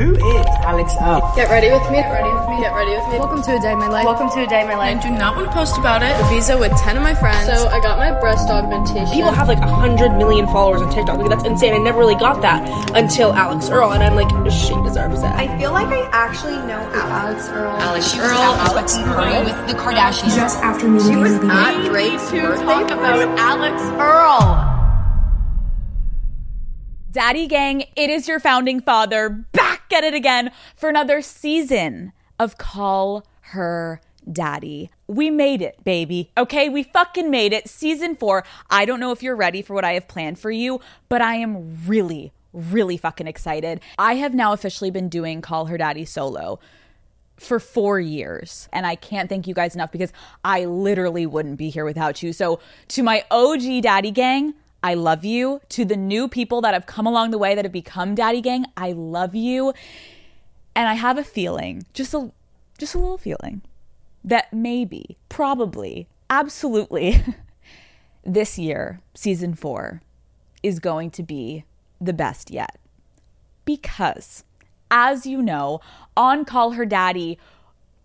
Who is Alix Earle? Get ready with me. Get ready with me. Get ready with me. Welcome to a day in my life. Welcome to a day in my life. I do not want to post about it. A visa with 10 of my friends. So I got my breast augmentation. People have like 100 million followers on TikTok. Like, that's insane. I never really got that until Alix Earle, and I'm like, she deserves it. I feel like I actually know Alix Earle. Alix Earle, Alix Earle with the Kardashians. Just after meeting She was at Drake's to talk about Alix Earle. Daddy Gang, it is your founding father back at it again for another season of Call Her Daddy. We made it, baby. Okay, we fucking made it. Season four. I don't know if you're ready for what I have planned for you, but I am really, really fucking excited. I have now officially been doing Call Her Daddy solo for four years. And I can't thank you guys enough because I literally wouldn't be here without you. So, to my OG Daddy Gang, I love you. To the new people that have come along the way that have become Daddy Gang, I love you. And I have a feeling, just a just a little feeling that maybe, probably, absolutely this year, season 4 is going to be the best yet. Because as you know, on Call Her Daddy,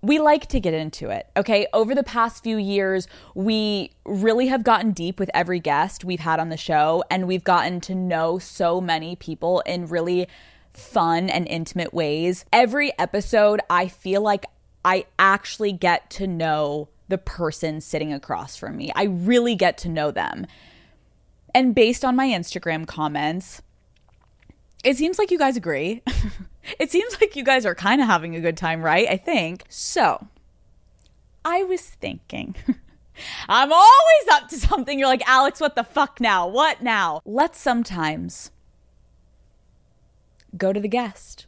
we like to get into it. Okay. Over the past few years, we really have gotten deep with every guest we've had on the show, and we've gotten to know so many people in really fun and intimate ways. Every episode, I feel like I actually get to know the person sitting across from me. I really get to know them. And based on my Instagram comments, it seems like you guys agree. it seems like you guys are kind of having a good time, right? I think. So, I was thinking. I'm always up to something. You're like, Alex, what the fuck now? What now? Let's sometimes go to the guest.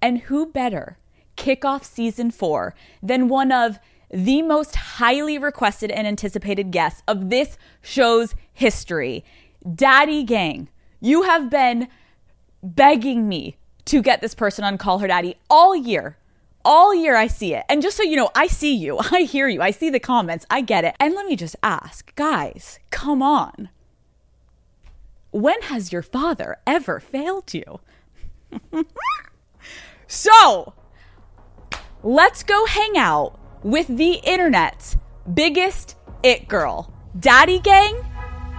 And who better kick off season four than one of the most highly requested and anticipated guests of this show's history? Daddy Gang. You have been begging me to get this person on Call Her Daddy all year. All year I see it. And just so you know, I see you. I hear you. I see the comments. I get it. And let me just ask, guys, come on. When has your father ever failed you? so, let's go hang out with the internet's biggest it girl. Daddy Gang,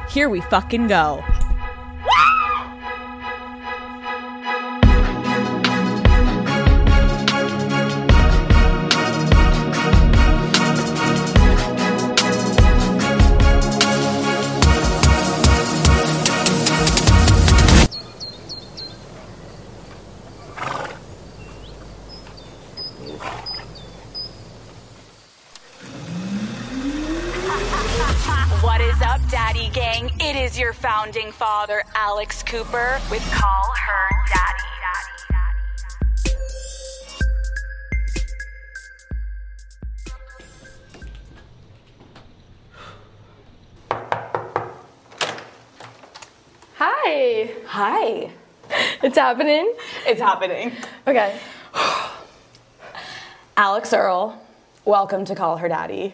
here we fucking go. Founding father, Alex Cooper, with Call Her Daddy. Hi. Hi. It's happening. It's happening. Okay. Alix Earle, welcome to Call Her Daddy.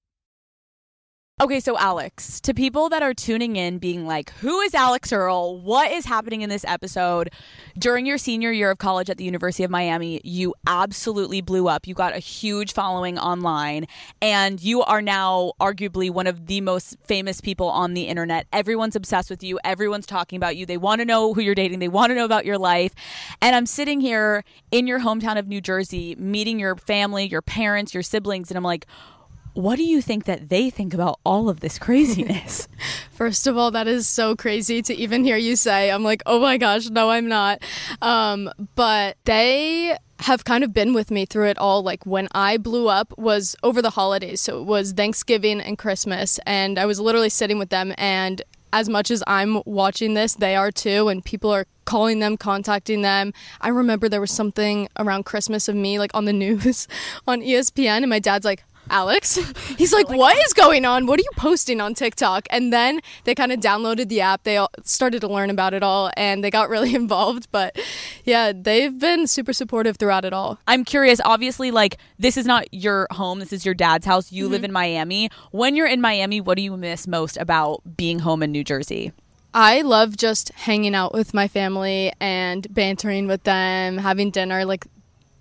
Okay, so Alix, to people that are tuning in being like, who is Alix Earle? What is happening in this episode? During your senior year of college at the University of Miami, you absolutely blew up. You got a huge following online, and you are now arguably one of the most famous people on the internet. Everyone's obsessed with you, everyone's talking about you. They want to know who you're dating, they want to know about your life. And I'm sitting here in your hometown of New Jersey, meeting your family, your parents, your siblings, and I'm like, what do you think that they think about all of this craziness? First of all, that is so crazy to even hear you say. I'm like, oh my gosh, no, I'm not. Um, but they have kind of been with me through it all. Like when I blew up was over the holidays. So it was Thanksgiving and Christmas. And I was literally sitting with them. And as much as I'm watching this, they are too. And people are calling them, contacting them. I remember there was something around Christmas of me like on the news on ESPN. And my dad's like, Alix. He's oh like, what is going on? What are you posting on TikTok? And then they kind of downloaded the app. They started to learn about it all and they got really involved. But yeah, they've been super supportive throughout it all. I'm curious, obviously, like, this is not your home, this is your dad's house. You live mm-hmm. in Miami. When you're in Miami, what do you miss most about being home in New Jersey? I love just hanging out with my family and bantering with them, having dinner. Like,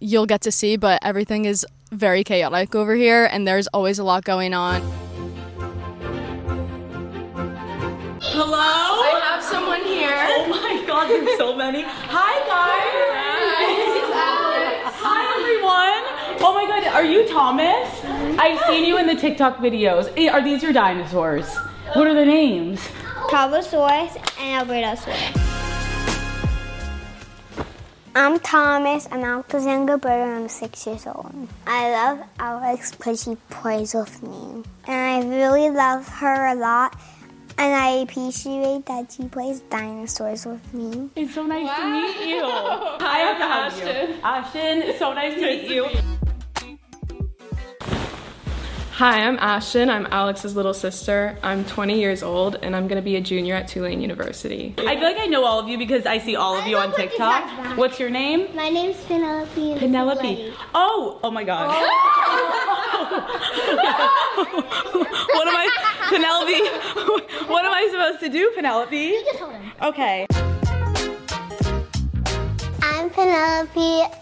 you'll get to see, but everything is very chaotic over here and there's always a lot going on. Hello? I have someone here. Oh my god, there's so many. Hi, guys. Hi, everyone. Oh my god, are you Thomas? I've seen you in the TikTok videos. Eh, Are these your dinosaurs? What are their names? Carbosaurus and Albertosaurus. I'm Thomas, I'm Alix's younger brother, and I'm six years old. I love Alex because she plays with me. And I really love her a lot. And I appreciate that she plays dinosaurs with me. It's so nice to meet you. Hi, I have to hug you. Ashton, it's so nice to meet you. Hi, I'm Ashton. I'm Alix's little sister. I'm 20 years old and I'm gonna be a junior at Tulane University. I feel like I know all of you because I see all of you on TikTok. What's your name? My name's Penelope. Penelope. Oh, oh my god. what am I, Penelope? What am I supposed to do, Penelope? Okay. I'm Penelope.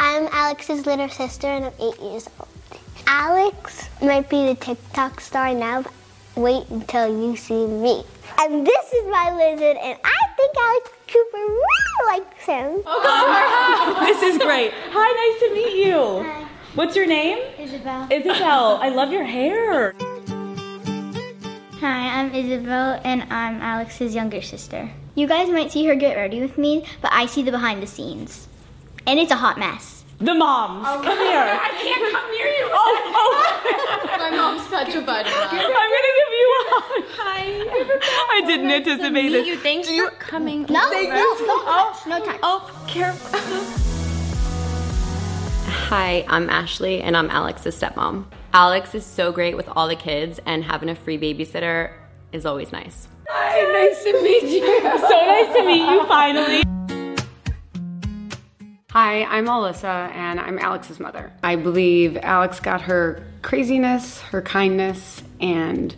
I'm Alix's little sister, and I'm eight years old. Alix might be the TikTok star now. but Wait until you see me. And this is my lizard, and I think Alex Cooper really likes him. This is great. Hi, nice to meet you. Hi. What's your name? Isabel. Isabel. I love your hair. Hi, I'm Isabel, and I'm Alix's younger sister. You guys might see her get ready with me, but I see the behind the scenes. And it's a hot mess. The moms. Oh, come here. I can't come near you. Oh, oh. My mom's petrified of that. I'm gonna give you a hug. Hi. I didn't anticipate this. You thanks for coming. No, no, no oh. touch, no touch. Oh, careful. Hi, I'm Ashley and I'm Alix's stepmom. Alix is so great with all the kids and having a free babysitter is always nice. Hi, nice to meet you. So nice to meet you finally. Hi, I'm Alyssa, and I'm Alix's mother. I believe Alix got her craziness, her kindness, and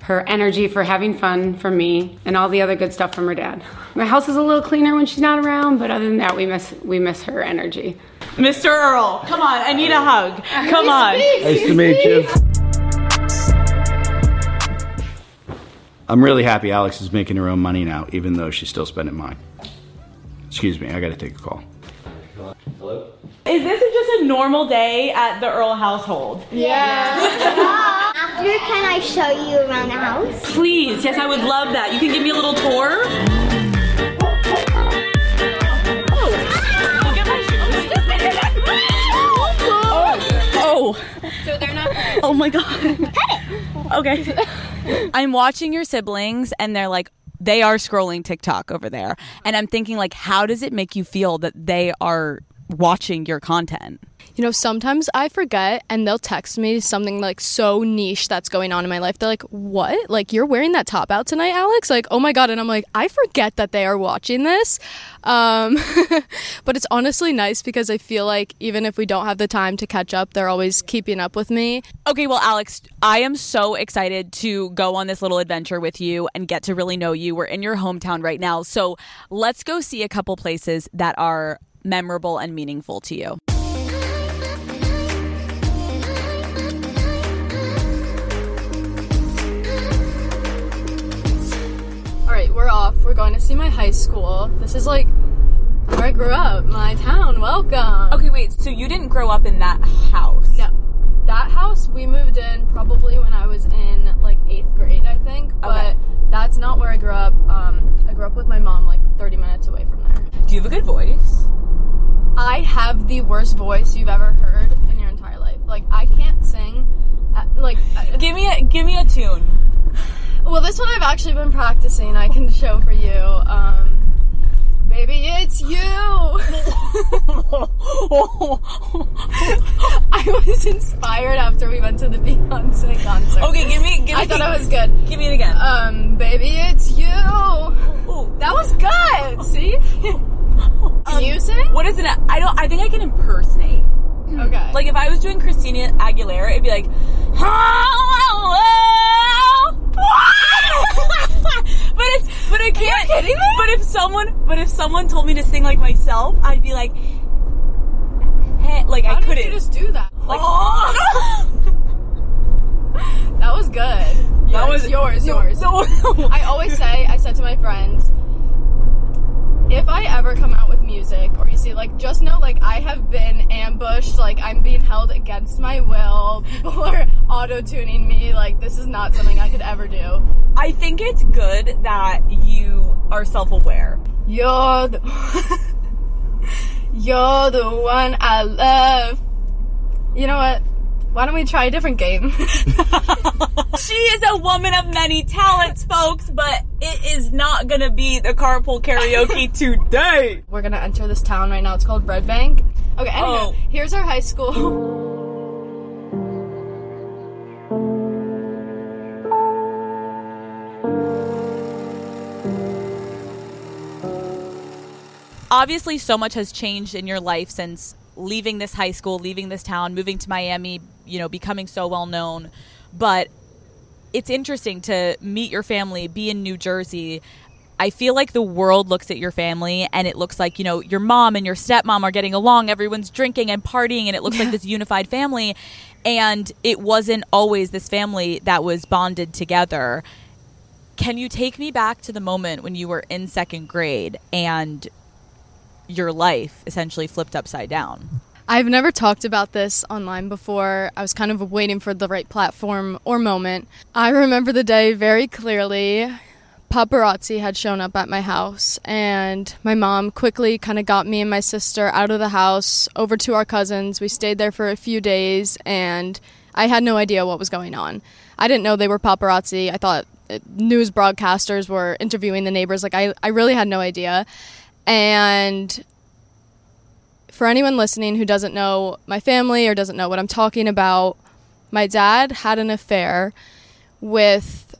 her energy for having fun from me, and all the other good stuff from her dad. My house is a little cleaner when she's not around, but other than that, we miss we miss her energy. Mr. Earle, come on, I need a hug. Come on. Nice to meet you. I'm really happy Alix is making her own money now, even though she's still spending mine. Excuse me, I gotta take a call. Is this just a normal day at the Earle household? Yeah. After, can I show you around the house? Please, yes, I would love that. You can give me a little tour. Oh, oh. So they're not. Oh my god. Okay. I'm watching your siblings and they're like they are scrolling TikTok over there. And I'm thinking like how does it make you feel that they are watching your content? You know, sometimes I forget and they'll text me something like so niche that's going on in my life. They're like, What? Like, you're wearing that top out tonight, Alix? Like, oh my God. And I'm like, I forget that they are watching this. Um, but it's honestly nice because I feel like even if we don't have the time to catch up, they're always keeping up with me. Okay, well, Alix, I am so excited to go on this little adventure with you and get to really know you. We're in your hometown right now. So let's go see a couple places that are memorable and meaningful to you. All right, we're off. We're going to see my high school. This is like where I grew up, my town. Welcome. Okay, wait. So you didn't grow up in that house? No. That house we moved in probably when I was in like eighth grade, I think. But that's not where I grew up. Um, I grew up with my mom like 30 minutes away from there. Do you have a good voice? I have the worst voice you've ever heard in your entire life. Like I can't sing. Uh, Like I- Give me a give me a tune. well, this one I've actually been practicing. I can show for you. Um, baby, it's you. I was inspired after we went to the Beyonce concert. Okay, give me give me I thought it was good. Give me it again. Um, baby, it's you. That was good. See? Um, can you sing? What is it? I don't I think I can impersonate. Hmm. Okay. Like if I was doing Christina Aguilera, it'd be like But it's but I can't kidding me? But if someone but if someone told me to sing like myself, I'd be like hey, like How I couldn't you just do that? like That was good. That was- yours, no, yours. no. I always say, I said to my friends, if I ever come out with music or you see, like, just know, like, I have been ambushed, like, I'm being held against my will. People are auto tuning me. Like, this is not something I could ever do. I think it's good that you are self-aware. You're the, you're the one I love. You know what? Why don't we try a different game? She is a woman of many talents, folks, but it is not gonna be the carpool karaoke today. We're gonna enter this town right now. It's called Red Bank. Okay, anyway, Oh. here's our high school. Obviously, so much has changed in your life since leaving this high school, leaving this town, moving to Miami, you know, becoming so well known. But it's interesting to meet your family, be in New Jersey. I feel like the world looks at your family and it looks like, you know, your mom and your stepmom are getting along, everyone's drinking and partying, and it looks like this unified family. And it wasn't always this family that was bonded together. Can you take me back to the moment when you were in second grade and your life essentially flipped upside down? I've never talked about this online before. I was kind of waiting for the right platform or moment. I remember the day very clearly. Paparazzi had shown up at my house, and my mom quickly kind of got me and my sister out of the house over to our cousins. We stayed there for a few days, and I had no idea what was going on. I didn't know they were paparazzi. I thought uh, news broadcasters were interviewing the neighbors. Like, I, I really had no idea. And for anyone listening who doesn't know my family or doesn't know what I'm talking about, my dad had an affair with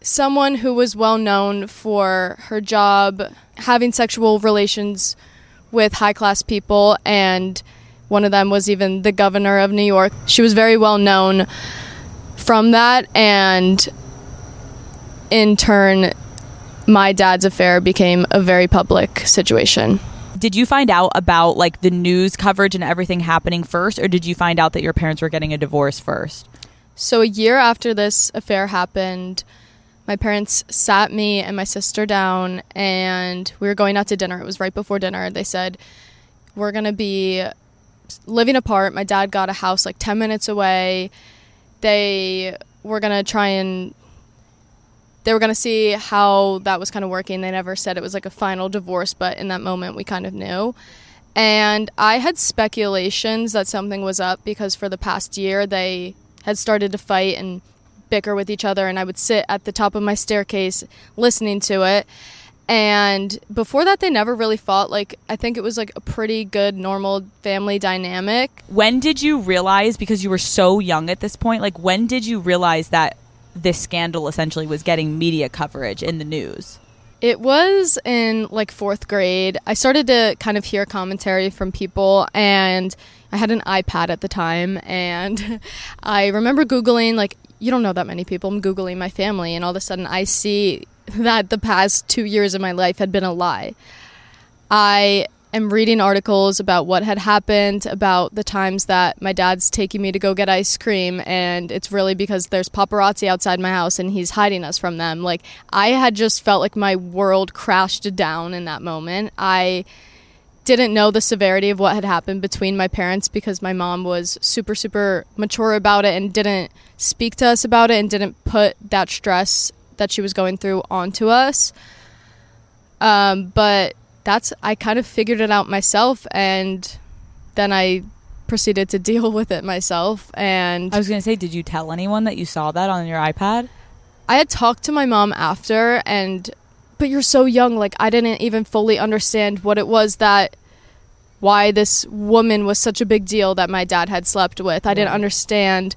someone who was well known for her job having sexual relations with high class people, and one of them was even the governor of New York. She was very well known from that, and in turn, my dad's affair became a very public situation. Did you find out about like the news coverage and everything happening first, or did you find out that your parents were getting a divorce first? So, a year after this affair happened, my parents sat me and my sister down and we were going out to dinner. It was right before dinner. They said, We're going to be living apart. My dad got a house like 10 minutes away. They were going to try and they were going to see how that was kind of working. They never said it was like a final divorce, but in that moment we kind of knew. And I had speculations that something was up because for the past year they had started to fight and bicker with each other, and I would sit at the top of my staircase listening to it. And before that, they never really fought. Like, I think it was like a pretty good, normal family dynamic. When did you realize, because you were so young at this point, like, when did you realize that this scandal essentially was getting media coverage in the news? It was in like fourth grade. I started to kind of hear commentary from people, and I had an iPad at the time. And I remember Googling, like, you don't know that many people. I'm Googling my family, and all of a sudden I see that the past two years of my life had been a lie. I am reading articles about what had happened, about the times that my dad's taking me to go get ice cream, and it's really because there's paparazzi outside my house and he's hiding us from them. Like, I had just felt like my world crashed down in that moment. I didn't know the severity of what had happened between my parents because my mom was super, super mature about it and didn't speak to us about it and didn't put that stress that she was going through onto us. Um, but that's I kind of figured it out myself, and then I proceeded to deal with it myself. And I was going to say, did you tell anyone that you saw that on your iPad? I had talked to my mom after, and but you're so young, like I didn't even fully understand what it was that why this woman was such a big deal that my dad had slept with. I didn't understand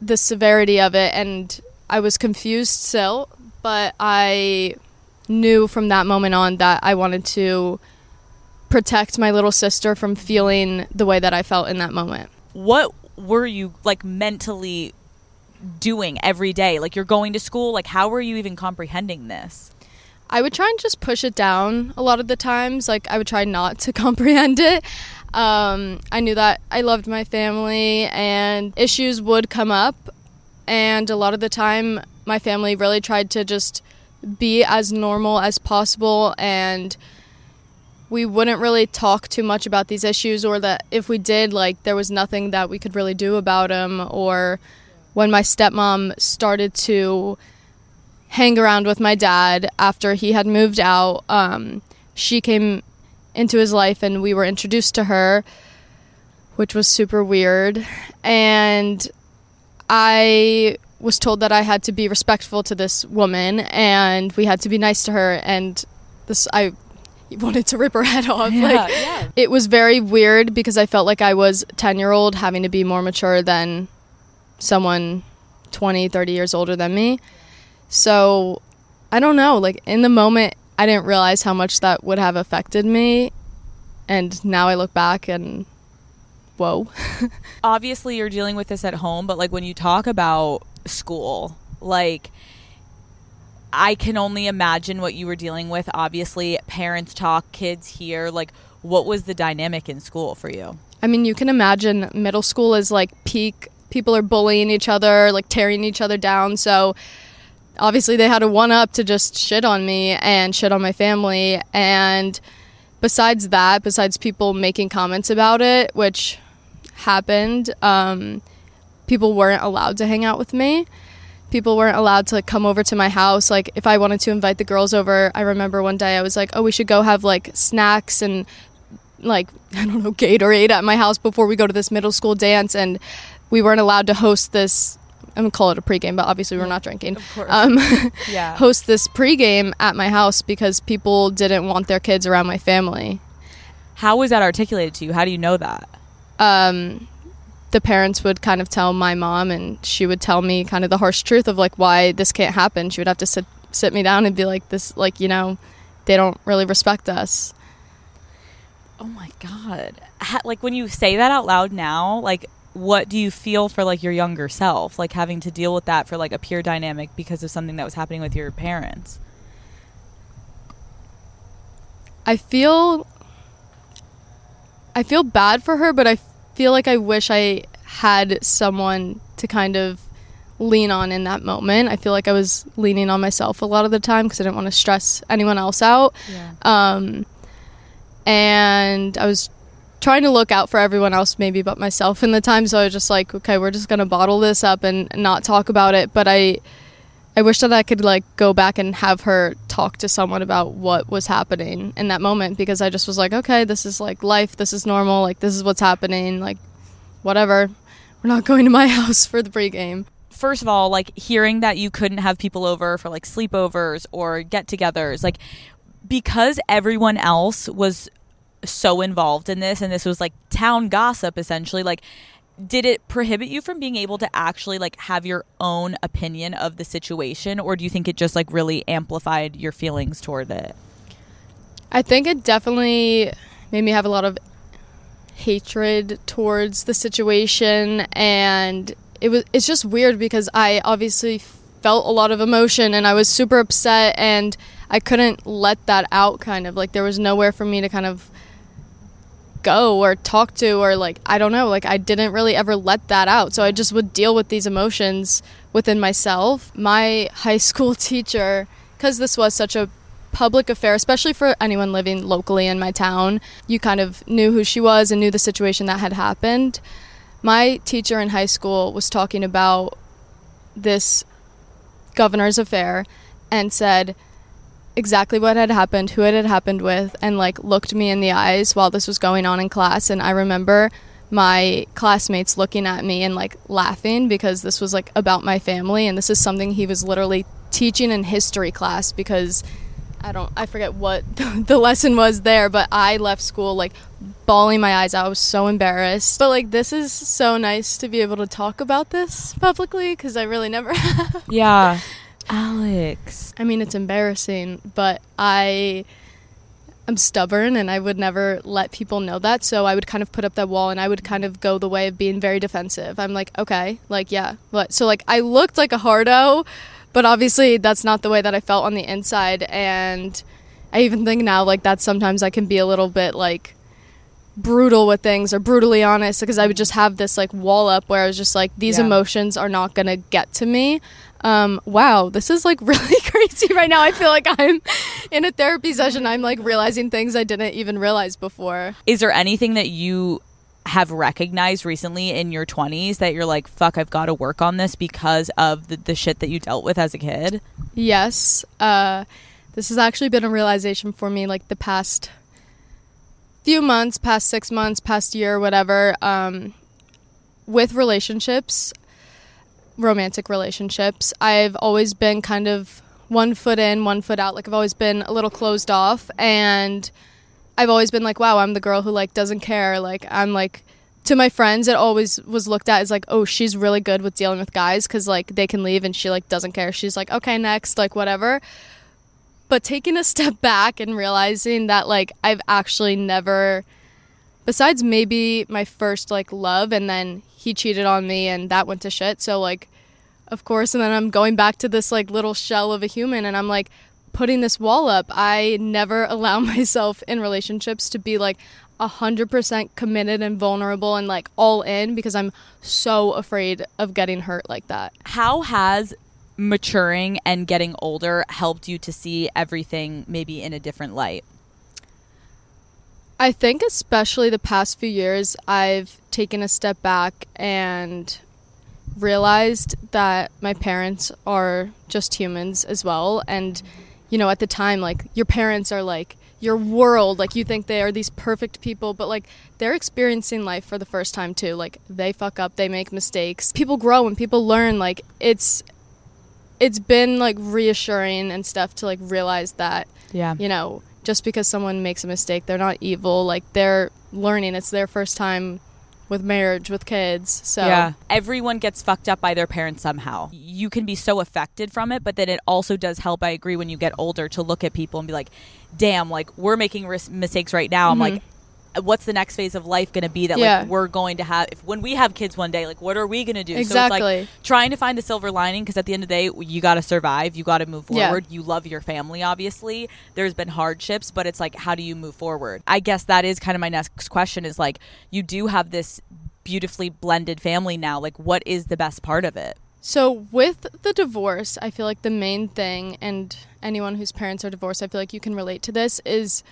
the severity of it and I was confused still, but I knew from that moment on that I wanted to protect my little sister from feeling the way that I felt in that moment. What were you like mentally doing every day? Like you're going to school, like how were you even comprehending this? I would try and just push it down a lot of the times. Like I would try not to comprehend it. Um, I knew that I loved my family and issues would come up and a lot of the time my family really tried to just be as normal as possible and we wouldn't really talk too much about these issues or that if we did like there was nothing that we could really do about them or when my stepmom started to hang around with my dad after he had moved out um, she came into his life and we were introduced to her which was super weird. And I was told that I had to be respectful to this woman and we had to be nice to her and this I wanted to rip her head off. Yeah, like yeah. it was very weird because I felt like I was 10 year old having to be more mature than someone 20 30 years older than me. So I don't know like in the moment I didn't realize how much that would have affected me and now I look back and whoa. Obviously you're dealing with this at home, but like when you talk about school, like I can only imagine what you were dealing with. Obviously, parents talk, kids hear. Like, what was the dynamic in school for you? I mean, you can imagine middle school is like peak. People are bullying each other, like tearing each other down. So obviously, they had a one up to just shit on me and shit on my family. And besides that, besides people making comments about it, which happened, um, people weren't allowed to hang out with me. People weren't allowed to come over to my house. Like, if I wanted to invite the girls over, I remember one day I was like, oh, we should go have like snacks and like I don't know Gatorade at my house before we go to this middle school dance, and we weren't allowed to host this. I'm gonna call it a pregame, but obviously we're not drinking. Of course. Um, Yeah. host this pregame at my house because people didn't want their kids around my family. How was that articulated to you? How do you know that? Um, the parents would kind of tell my mom, and she would tell me kind of the harsh truth of like why this can't happen. She would have to sit sit me down and be like, "This, like, you know, they don't really respect us." Oh my god! Ha- like when you say that out loud now, like what do you feel for like your younger self, like having to deal with that for like a peer dynamic because of something that was happening with your parents? I feel I feel bad for her, but I feel like I wish I had someone to kind of lean on in that moment. I feel like I was leaning on myself a lot of the time because I didn't want to stress anyone else out. Yeah. Um, and I was trying to look out for everyone else, maybe but myself in the time. So I was just like, okay, we're just gonna bottle this up and not talk about it. But I, I wish that I could like go back and have her talk to someone about what was happening in that moment because I just was like, okay, this is like life, this is normal, like this is what's happening, like whatever. We're not going to my house for the pregame. first of all, like hearing that you couldn't have people over for like sleepovers or get togethers, like because everyone else was so involved in this and this was like town gossip essentially, like did it prohibit you from being able to actually like have your own opinion of the situation or do you think it just like really amplified your feelings toward it? I think it definitely made me have a lot of hatred towards the situation and it was it's just weird because I obviously felt a lot of emotion and I was super upset and I couldn't let that out kind of like there was nowhere for me to kind of go or talk to or like I don't know like I didn't really ever let that out. So I just would deal with these emotions within myself. My high school teacher cuz this was such a public affair especially for anyone living locally in my town you kind of knew who she was and knew the situation that had happened. My teacher in high school was talking about this governor's affair and said exactly what had happened, who it had happened with, and like looked me in the eyes while this was going on in class. And I remember my classmates looking at me and like laughing because this was like about my family and this is something he was literally teaching in history class because I don't I forget what the lesson was there, but I left school like bawling my eyes out. I was so embarrassed. But like this is so nice to be able to talk about this publicly cuz I really never have. Yeah. Alex. I mean, it's embarrassing, but I am stubborn and I would never let people know that. So I would kind of put up that wall and I would kind of go the way of being very defensive. I'm like, okay, like, yeah. What? So, like, I looked like a hardo, but obviously that's not the way that I felt on the inside. And I even think now, like, that sometimes I can be a little bit like, brutal with things or brutally honest because I would just have this like wall up where I was just like these Yeah. emotions are not going to get to me. Um wow, this is like really crazy right now. I feel like I'm in a therapy session. I'm like realizing things I didn't even realize before. Is there anything that you have recognized recently in your 20s that you're like, fuck, I've got to work on this because of the, the shit that you dealt with as a kid? Yes. Uh this has actually been a realization for me like the past few months, past 6 months, past year, whatever. Um with relationships, romantic relationships, I've always been kind of one foot in, one foot out. Like I've always been a little closed off and I've always been like, wow, I'm the girl who like doesn't care. Like I'm like to my friends it always was looked at as like, oh, she's really good with dealing with guys cuz like they can leave and she like doesn't care. She's like, okay, next, like whatever. But taking a step back and realizing that like I've actually never besides maybe my first like love and then he cheated on me and that went to shit. So like of course and then i'm going back to this like little shell of a human and i'm like putting this wall up. I never allow myself in relationships to be like 100% committed and vulnerable and like all in because i'm so afraid of getting hurt like that. How has maturing and getting older helped you to see everything maybe in a different light? I think especially the past few years, I've taken a step back and realized that my parents are just humans as well. And, you know, at the time, like, your parents are like your world. Like, you think they are these perfect people, but like, they're experiencing life for the first time too. Like, they fuck up, they make mistakes. People grow and people learn. Like, it's, it's been like reassuring and stuff to like realize that, Yeah. you know, just because someone makes a mistake, they're not evil. Like they're learning. It's their first time with marriage, with kids. So Yeah. Everyone gets fucked up by their parents somehow. You can be so affected from it, but then it also does help, I agree, when you get older to look at people and be like, damn, like we're making mistakes right now. I'm Mhm. like, what's the next phase of life going to be that Yeah. like we're going to have if when we have kids one day like what are we going to do so it's Exactly. like trying to find the silver lining because at the end of the day you got to survive you got to move Yeah. forward you love your family obviously there's been hardships but it's like how do you move forward i guess that is kind of my next question is like you do have this beautifully blended family now like what is the best part of it So with the divorce, I feel like the main thing, and anyone whose parents are divorced, I feel like you can relate to this, is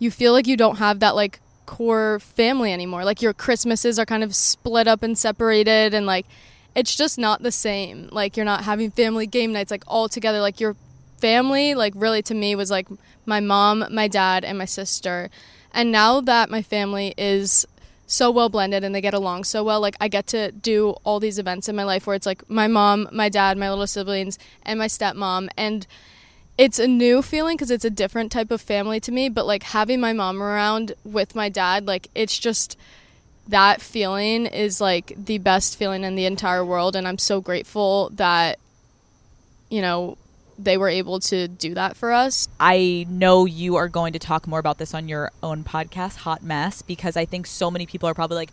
you feel like you don't have that like core family anymore. Like your Christmases are kind of split up and separated, and like it's just not the same. Like you're not having family game nights like all together. Like your family, like really to me, was like my mom, my dad, and my sister. And now that my family is so well blended and they get along so well. Like I get to do all these events in my life where it's like my mom, my dad, my little siblings, and my stepmom, and it's a new feeling because it's a different type of family to me. But like having my mom around with my dad, like it's just that feeling is like the best feeling in the entire world, and I'm so grateful that you know they were able to do that for us. I know you are going to talk more about this on your own podcast, Hot Mess, because I think so many people are probably like,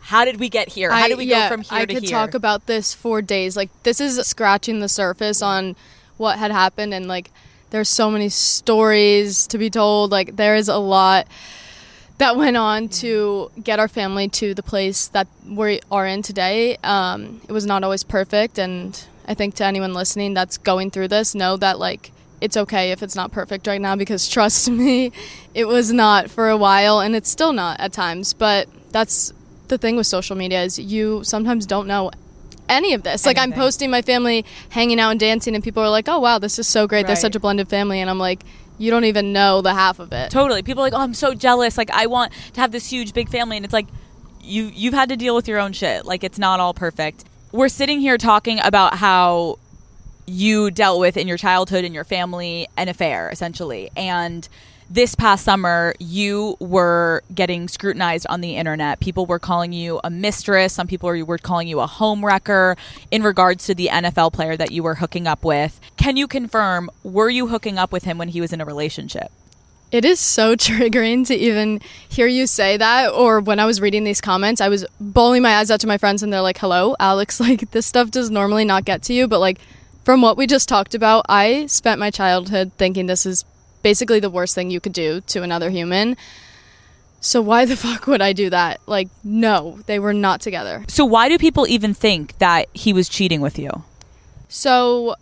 how did we get here? How did we yeah, go from here I to could talk about this for days. Like this is scratching the surface on what had happened, and like there's so many stories to be told. Like there is a lot that went on to get our family to the place that we are in today. Um, it was not always perfect, and I think to anyone listening that's going through this, know that like it's okay if it's not perfect right now because trust me, it was not for a while, and it's still not at times. But that's the thing with social media is you sometimes don't know any of this. Like I'm posting my family hanging out and dancing, and people are like, "Oh wow, this is so great! They're such a blended family," and I'm like, "You don't even know the half of it." Totally. People are like, oh, I'm so jealous. Like, I want to have this huge, big family. And it's like, you, you've had to deal with your own shit. Like, it's not all perfect. We're sitting here talking about how you dealt with in your childhood and your family an affair, essentially. And this past summer, you were getting scrutinized on the internet. People were calling you a mistress. Some people were calling you a home wrecker in regards to the NFL player that you were hooking up with. Can you confirm, were you hooking up with him when he was in a relationship? It is so triggering to even hear you say that. Or when I was reading these comments, I was bawling my eyes out to my friends, and they're like, "Hello, Alix. Like this stuff does normally not get to you, but like from what we just talked about, I spent my childhood thinking this is basically the worst thing you could do to another human. So why the fuck would I do that? Like, no, they were not together. So why do people even think that he was cheating with you? So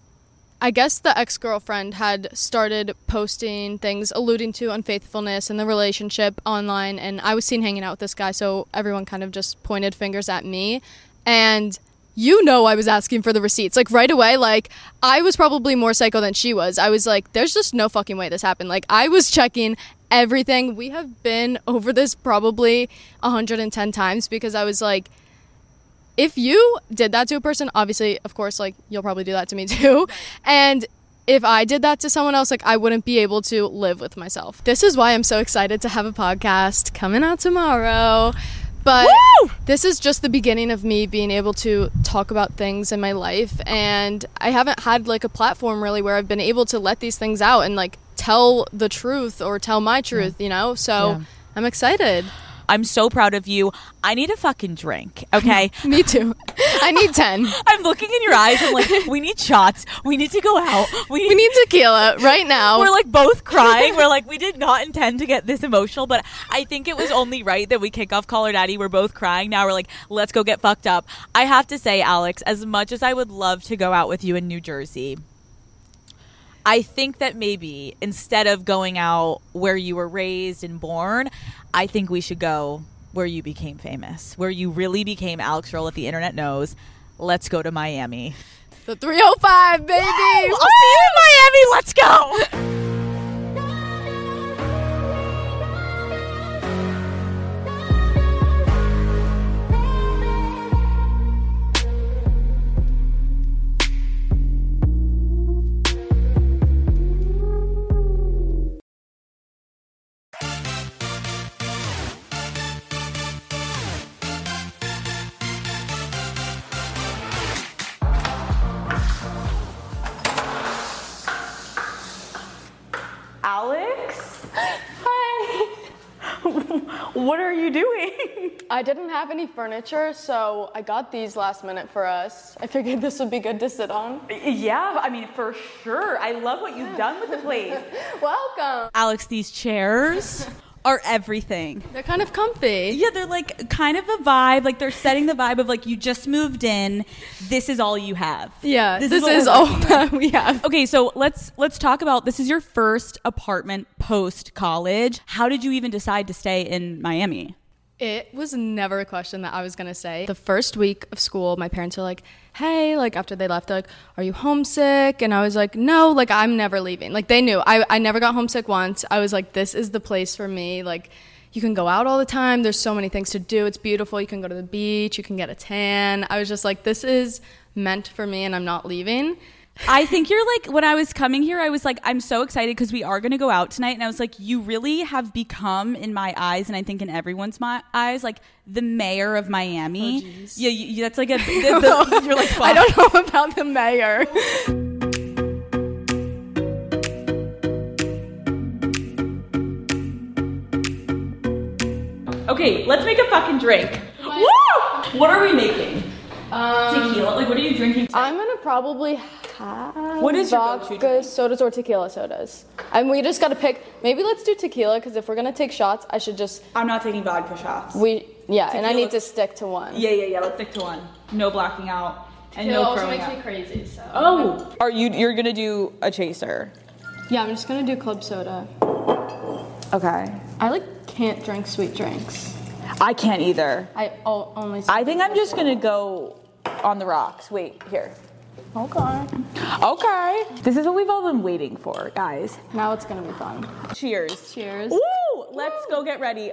I guess the ex girlfriend had started posting things alluding to unfaithfulness in the relationship online, and I was seen hanging out with this guy, so everyone kind of just pointed fingers at me. And you know, I was asking for the receipts. Like, right away, like, I was probably more psycho than she was. I was like, there's just no fucking way this happened. Like, I was checking everything. We have been over this probably 110 times because I was like, if you did that to a person, obviously, of course, like you'll probably do that to me too. And if I did that to someone else, like I wouldn't be able to live with myself. This is why I'm so excited to have a podcast coming out tomorrow. But this is just the beginning of me being able to talk about things in my life. And I haven't had like a platform really where I've been able to let these things out and like tell the truth or tell my truth, you know? So Yeah. I'm excited. I'm so proud of you. I need a fucking drink, okay? Me too. I need 10. I'm looking in your eyes. I'm like, we need shots. We need to go out. We need, We need tequila right now. We're like both crying. We're like, we did not intend to get this emotional, but I think it was only right that we kick off Call Her Daddy. We're both crying. Now we're like, let's go get fucked up. I have to say, Alix, as much as I would love to go out with you in New Jersey, I think that maybe instead of going out where you were raised and born, I think we should go where you became famous, where you really became Alix Earle that the internet knows. Let's go to Miami. The 305, baby. I'll see you in Miami. Let's go. I didn't have any furniture, so I got these last minute for us. I figured this would be good to sit on. Yeah, I mean, for sure. I love what you've done with the place. Welcome. Alex, these chairs are everything. They're kind of comfy. Yeah, they're like kind of a vibe. Like they're setting the vibe of like you just moved in. This is all you have. Yeah, this, what is we're all that we have. Okay, so let's let's talk about this is your first apartment post college. How did you even decide to stay in Miami? It was never a question that I was gonna say. The first week of school, my parents were like, "Hey," like after they left, they're like, "Are you homesick?" And I was like, "No, like I'm never leaving." Like they knew. I I never got homesick once. I was like, "This is the place for me." Like, you can go out all the time. There's so many things to do. It's beautiful. You can go to the beach. You can get a tan. I was just like, this is meant for me, and I'm not leaving. I think you're like when I was coming here, I was like, I'm so excited because we are going to go out tonight, and I was like, you really have become in my eyes, and I think in everyone's my eyes, like the mayor of Miami. Oh, yeah, you, that's like a. the- the- you're like, I don't know about the mayor. Okay, let's make a fucking drink. Woo! What are we making? Um, Tequila. Like, what are you drinking? I'm gonna probably have What is your vodka sodas or tequila sodas. And we just gotta pick. Maybe let's do tequila because if we're gonna take shots, I should just. I'm not taking vodka shots. We yeah, and I need to stick to one. Yeah, yeah, yeah. Let's stick to one. No blacking out and Tequila no also makes up. me crazy. So. Oh, are you? You're gonna do a chaser? Yeah, I'm just gonna do club soda. Okay. I like can't drink sweet drinks. I can't either. I o- only. I think I'm just gonna go on the rocks. Wait, here. Okay. Okay. This is what we've all been waiting for, guys. Now it's gonna be fun. Cheers. Cheers. Woo! Let's go get ready.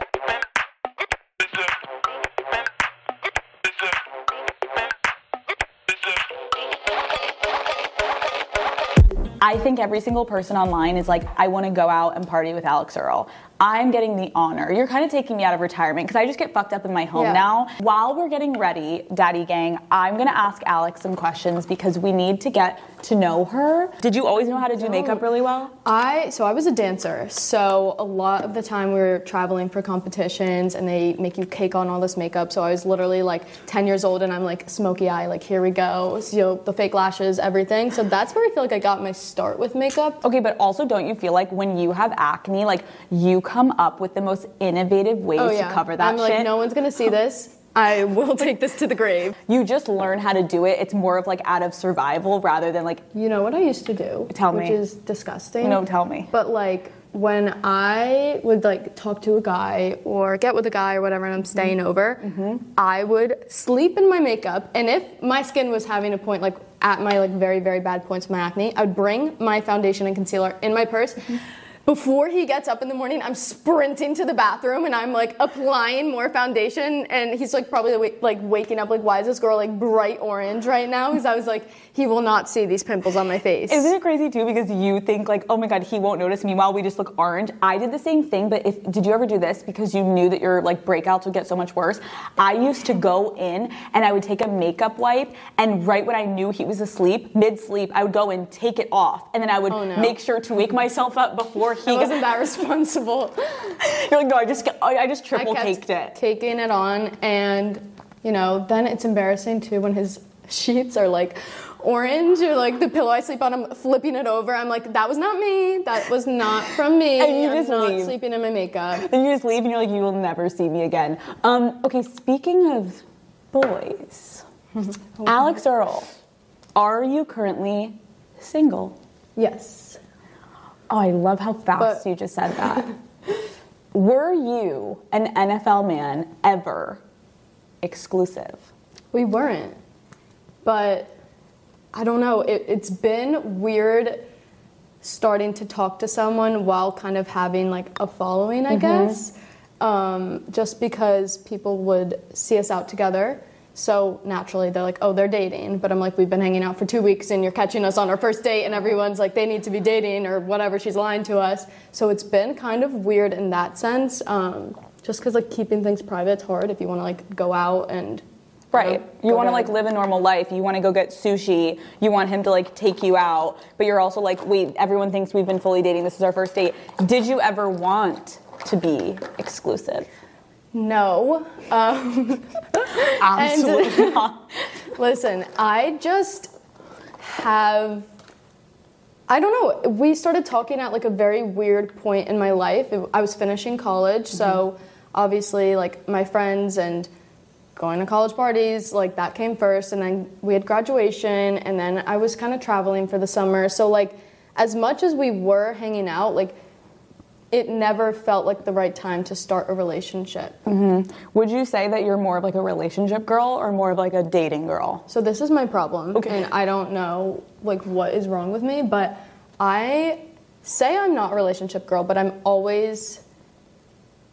I think every single person online is like, I want to go out and party with Alix Earle. I'm getting the honor. You're kind of taking me out of retirement because I just get fucked up in my home Yeah. now. While we're getting ready, Daddy Gang, I'm going to ask Alix some questions because we need to get to know her. Did you always know how to do makeup really well? I so I was a dancer. So a lot of the time we were traveling for competitions and they make you cake on all this makeup. So I was literally like 10 years old and I'm like smoky eye, like here we go. So, you know, the fake lashes, everything. So that's where I feel like I got my start with makeup. Okay, but also don't you feel like when you have acne, like you come up with the most innovative ways oh yeah. to cover that I'm shit? like no one's gonna see this. I will take this to the grave. You just learn how to do it. It's more of like out of survival rather than like. You know what I used to do? Tell me. which is disgusting. No, tell me. But like when I would like talk to a guy or get with a guy or whatever and I'm staying Mm-hmm. over, I would sleep in my makeup and if my skin was having a point like at my like very very bad points of my acne, I would bring my foundation and concealer in my purse. Mm-hmm. Before he gets up in the morning, I'm sprinting to the bathroom and I'm like applying more foundation. And he's like probably like waking up like, why is this girl like bright orange right now? Because I was like, he will not see these pimples on my face. Isn't it crazy too? Because you think like, oh my god, he won't notice me while we just look orange. I did the same thing, but if did you ever do this because you knew that your like breakouts would get so much worse? I used to go in and I would take a makeup wipe and right when I knew he was asleep, mid sleep, I would go and take it off, and then I would Oh, no. make sure to wake myself up before he. I wasn't that responsible. You're like, no, I just I I just triple I caked it. Caking it on, and you know, then it's embarrassing too when his sheets are like orange or like the pillow I sleep on. I'm flipping it over. I'm like, that was not me. That was not from me. And you I'm just not leave. sleeping in my makeup. Then you just leave and you're like, you will never see me again. Um, okay, speaking of boys, Alix Earle, are you currently single? Yes. Oh, I love how fast you just said that. Were you an NFL man ever exclusive? We weren't. But I don't know. It, it's been weird starting to talk to someone while kind of having like a following, I Mhm. guess. Um, just because people would see us out together. So naturally, they're like, oh, they're dating. But I'm like, we've been hanging out for two weeks and you're catching us on our first date, and everyone's like, they need to be dating or whatever. She's lying to us. So it's been kind of weird in that sense. Um, just because like keeping things private is hard if you want to like go out and Right. You want to to- like live a normal life. You want to go get sushi. You want him to like take you out. But you're also like, wait, everyone thinks we've been fully dating. This is our first date. Did you ever want to be exclusive? No. Um, Absolutely and- not. Listen, I just have. I don't know. We started talking at like a very weird point in my life. It- I was finishing college, so obviously, like my friends and going to college parties, like that came first, and then we had graduation, and then I was kind of traveling for the summer. So, like, as much as we were hanging out, like, it never felt like the right time to start a relationship. hmm Would you say that you're more of like a relationship girl or more of like a dating girl? So this is my problem, okay. and I don't know like what is wrong with me, but I say I'm not a relationship girl, but I'm always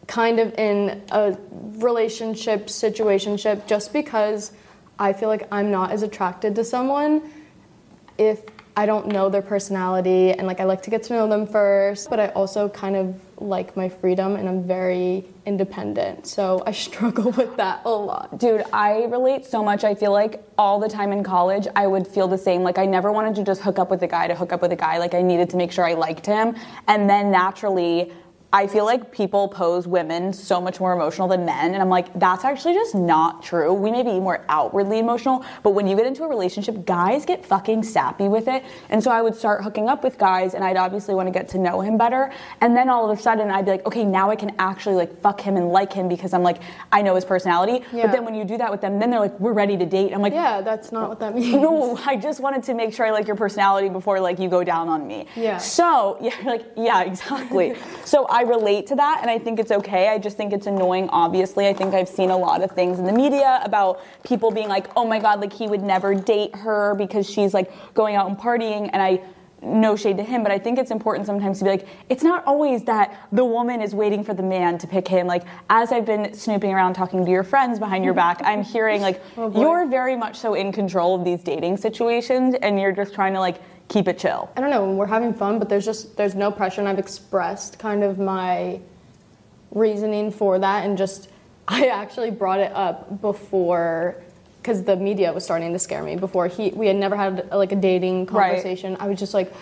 kind of in a relationship situationship just because I feel like I'm not as attracted to someone if I don't know their personality and like I like to get to know them first, but I also kind of like my freedom and I'm very independent. So I struggle with that a lot. Dude, I relate so much. I feel like all the time in college, I would feel the same. Like, I never wanted to just hook up with a guy to hook up with a guy. Like, I needed to make sure I liked him. And then naturally, I feel like people pose women so much more emotional than men. And I'm like, that's actually just not true. We may be more outwardly emotional, but when you get into a relationship, guys get fucking sappy with it. And so I would start hooking up with guys, and I'd obviously want to get to know him better. And then all of a sudden, I'd be like, okay, now I can actually like fuck him and like him because I'm like, I know his personality. Yeah. But then when you do that with them, then they're like, we're ready to date. I'm like, Yeah, that's not what that oh, means. no, I just wanted to make sure I like your personality before like you go down on me. Yeah. So yeah, like yeah, exactly. so I relate to that, and I think it's okay. I just think it's annoying. Obviously, I think I've seen a lot of things in the media about people being like, oh my god, like he would never date her because she's like going out and partying, and I. No shade to him, but I think it's important sometimes to be like, it's not always that the woman is waiting for the man to pick him. Like, as I've been snooping around talking to your friends behind your back, I'm hearing like, Oh, you're very much so in control of these dating situations, and you're just trying to like keep it chill. I don't know, we're having fun, but there's just there's no pressure and I've expressed kind of my reasoning for that and just I actually brought it up before because the media was starting to scare me before he we had never had like a dating Right. conversation. I was just like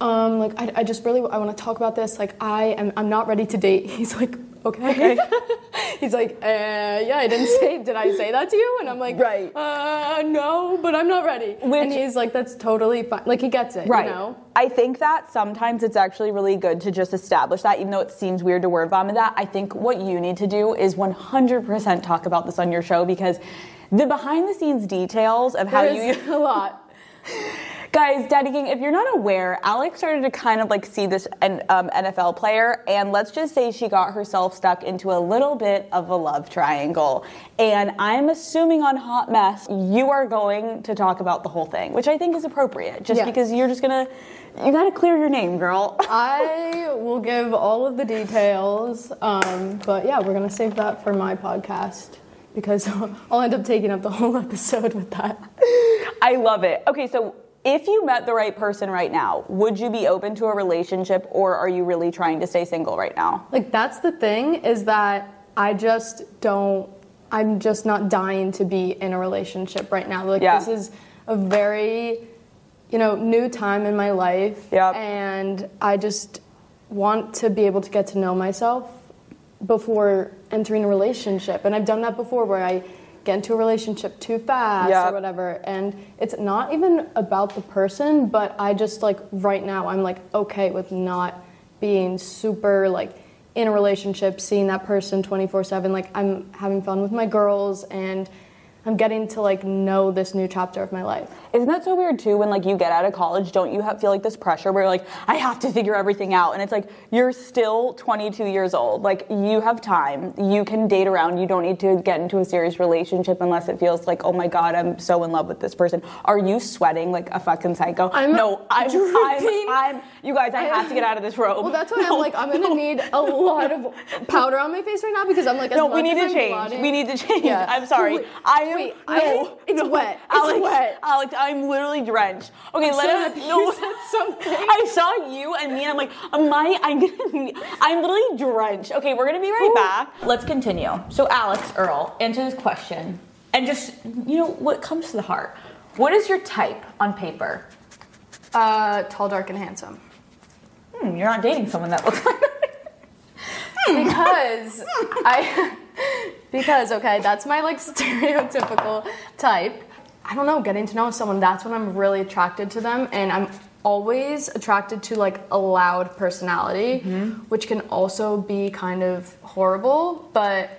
um like I, I just really I want to talk about this like I am I'm not ready to date. He's like okay. He's like uh, yeah I didn't say did I say that to you and I'm like Right. uh no but I'm not ready. and he's like that's totally fine. Like he gets it, Right. you know. I think that sometimes it's actually really good to just establish that, even though it seems weird to word vomit that. I think what you need to do is 100% talk about this on your show because the behind the scenes details of how you. a lot. Guys, Daddy Gang, if you're not aware, Alix started to kind of like see this N- um, NFL player, and let's just say she got herself stuck into a little bit of a love triangle. And I'm assuming on Hot Mess, you are going to talk about the whole thing, which I think is appropriate, just Yeah. because you're just gonna, you gotta clear your name, girl. I will give all of the details, um, but yeah, we're gonna save that for my podcast because I'll end up taking up the whole episode with that. I love it. Okay, so if you met the right person right now, would you be open to a relationship, or are you really trying to stay single right now? Like that's the thing is that I just don't. I'm just not dying to be in a relationship right now. Like Yeah. this is a very, you know, new time in my life, and I just want to be able to get to know myself before entering a relationship. And I've done that before, where I get into a relationship too fast or whatever. And it's not even about the person, but I just like right now I'm like okay with not being super like in a relationship, seeing that person 24/7. Like I'm having fun with my girls and I'm getting to like know this new chapter of my life. Isn't that so weird too? When like you get out of college, don't you have, feel like this pressure where you're like I have to figure everything out, and it's like you're still 22 years old. Like you have time, you can date around. You don't need to get into a serious relationship unless it feels like oh my god, I'm so in love with this person. Are you sweating like a fucking psycho? I'm no, I'm. I'm, I'm. You guys, I have to get out of this robe. Well, that's why I'm like I'm gonna need a lot of powder on my face right now because I'm like as No, we need to I'm change. blotting- We need to change. Yeah. I'm sorry. Wait, I am. wait, no, I- it's no. wet. It's Alex, wet. Alex, I'm literally drenched. Okay, I'm let us. happy No, you said something. I saw you and me, and I'm like, am I? I'm gonna. I'm literally drenched. Okay, we're gonna be right back. Let's continue. So, Alix Earle, answer this question, and just you know what comes to the heart. What is your type on paper? Uh, tall, dark, and handsome. Hmm, you're not dating someone that looks like. That. because I because okay, that's my like stereotypical type. I don't know, getting to know someone, that's when I'm really attracted to them and I'm always attracted to like a loud personality, mm-hmm. which can also be kind of horrible, but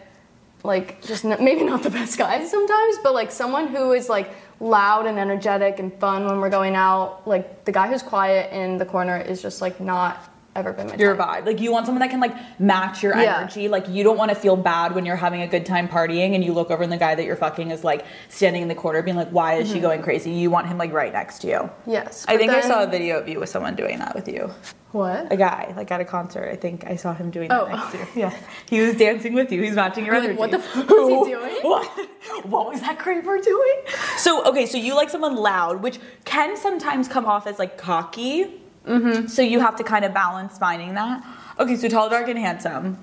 like just n- maybe not the best guys sometimes, but like someone who is like loud and energetic and fun when we're going out. Like the guy who's quiet in the corner is just like not ever been my your type. vibe. Like you want someone that can like match your Yeah. energy. Like you don't want to feel bad when you're having a good time partying and you look over and the guy that you're fucking is like standing in the corner being like, why is she Mhm. going crazy? You want him like right next to you. Yes. I think I saw a video of you with someone doing that with you. What? A guy, like at a concert. I think I saw him doing that Oh. next to you. Yeah. He was dancing with you. He's matching your energy. like, what the fuck was he doing? What? What was that creeper doing? So, okay, so you like someone loud, which can sometimes come off as like cocky. Mm-hmm. So you have to kind of balance finding that. Okay, so tall, dark, and handsome.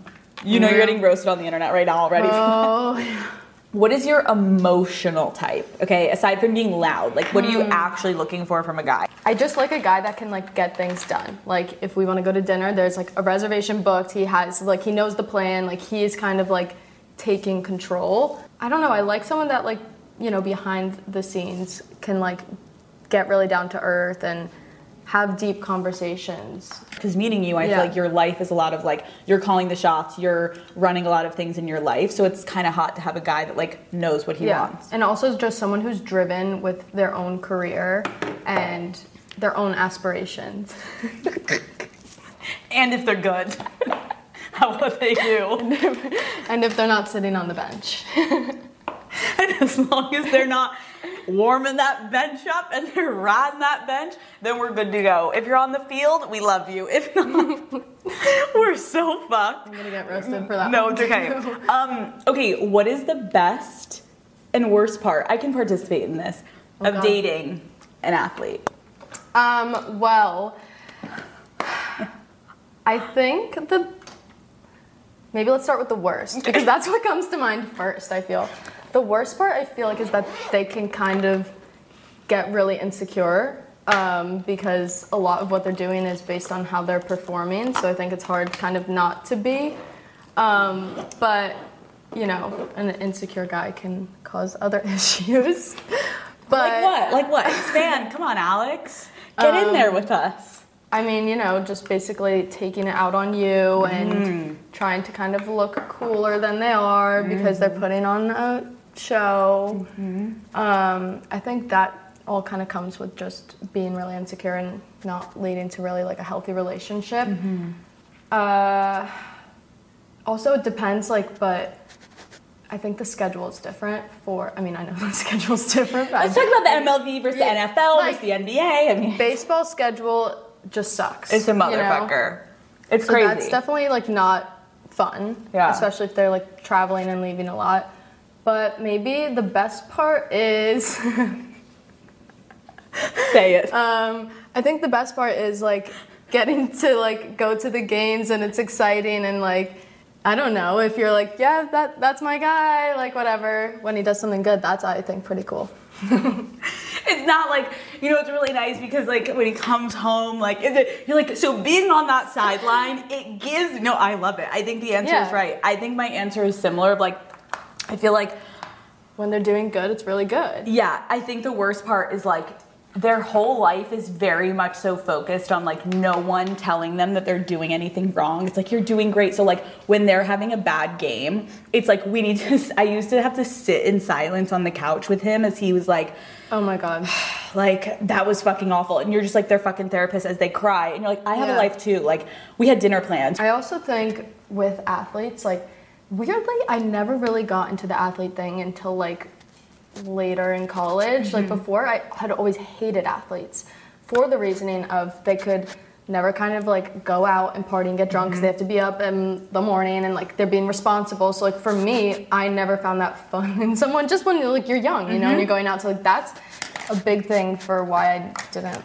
You know you're getting roasted on the internet right now already. Oh. What is your emotional type? Okay, aside from being loud, like what are you Hmm. actually looking for from a guy? I just like a guy that can like get things done. Like if we want to go to dinner, there's like a reservation booked. He has like he knows the plan. Like he is kind of like taking control. I don't know. I like someone that like you know behind the scenes can like get really down to earth and have deep conversations. Because meeting you, I Yeah. feel like your life is a lot of like you're calling the shots, you're running a lot of things in your life. So it's kind of hot to have a guy that like knows what he wants. And also just someone who's driven with their own career and their own aspirations. and if they're good. How what they do. and if they're not sitting on the bench. and as long as they're not warming that bench up and they're riding that bench, then we're good to go. If you're on the field, we love you. If not, we're so fucked. I'm gonna get roasted for that. No, one it's okay. Um, okay, what is the best and worst part? I can participate in this Oh, of God. dating an athlete. Um, well, I think the maybe let's start with the worst because that's what comes to mind first. I feel the worst part I feel like is that they can kind of get really insecure um, because a lot of what they're doing is based on how they're performing. So I think it's hard kind of not to be. Um, but you know, an insecure guy can cause other issues. But like what? Like what? Expand. Come on, Alix. Get in Um, there with us. I mean, you know, just basically taking it out on you and Mm. trying to kind of look cooler than they are because they're Mhm. putting on a show. Mm-hmm. Um, I think that all kind of comes with just being really insecure and not leading to really like a healthy relationship. Mm-hmm. Uh, also, it depends, like, but I think the schedule is different for. I mean, I know the schedule is different. But Let's talk about the MLB versus the NFL like, versus the NBA. I mean, baseball schedule just sucks. It's a you know? motherfucker. It's so crazy. That's definitely like not fun. Yeah. Especially if they're like traveling and leaving a lot. But maybe the best part is Say it. Um, I think the best part is like getting to like go to the games and it's exciting and like I don't know if you're like yeah that that's my guy like whatever when he does something good that's I think pretty cool. it's not like you know it's really nice because like when he comes home like is it you're like so being on that sideline it gives no i love it i think the answer is right i think my answer is similar of like i feel like when they're doing good it's really good yeah i think the worst part is like their whole life is very much so focused on like no one telling them that they're doing anything wrong. It's like you're doing great. So like when they're having a bad game, it's like we need to I used to have to sit in silence on the couch with him as he was like Oh my god. Like that was fucking awful. And you're just like their fucking therapist as they cry and you're like I have Yeah. a life too. Like we had dinner plans. I also think with athletes, like weirdly, I never really got into the athlete thing until like later in college. Like Mhm. before, I had always hated athletes for the reasoning of they could never kind of like go out and party and get drunk because Mhm. they have to be up in the morning and like they're being responsible. So like for me, I never found that fun in someone just when you're like you're young, you know, and Mhm. you're going out. So like that's a big thing for why I didn't.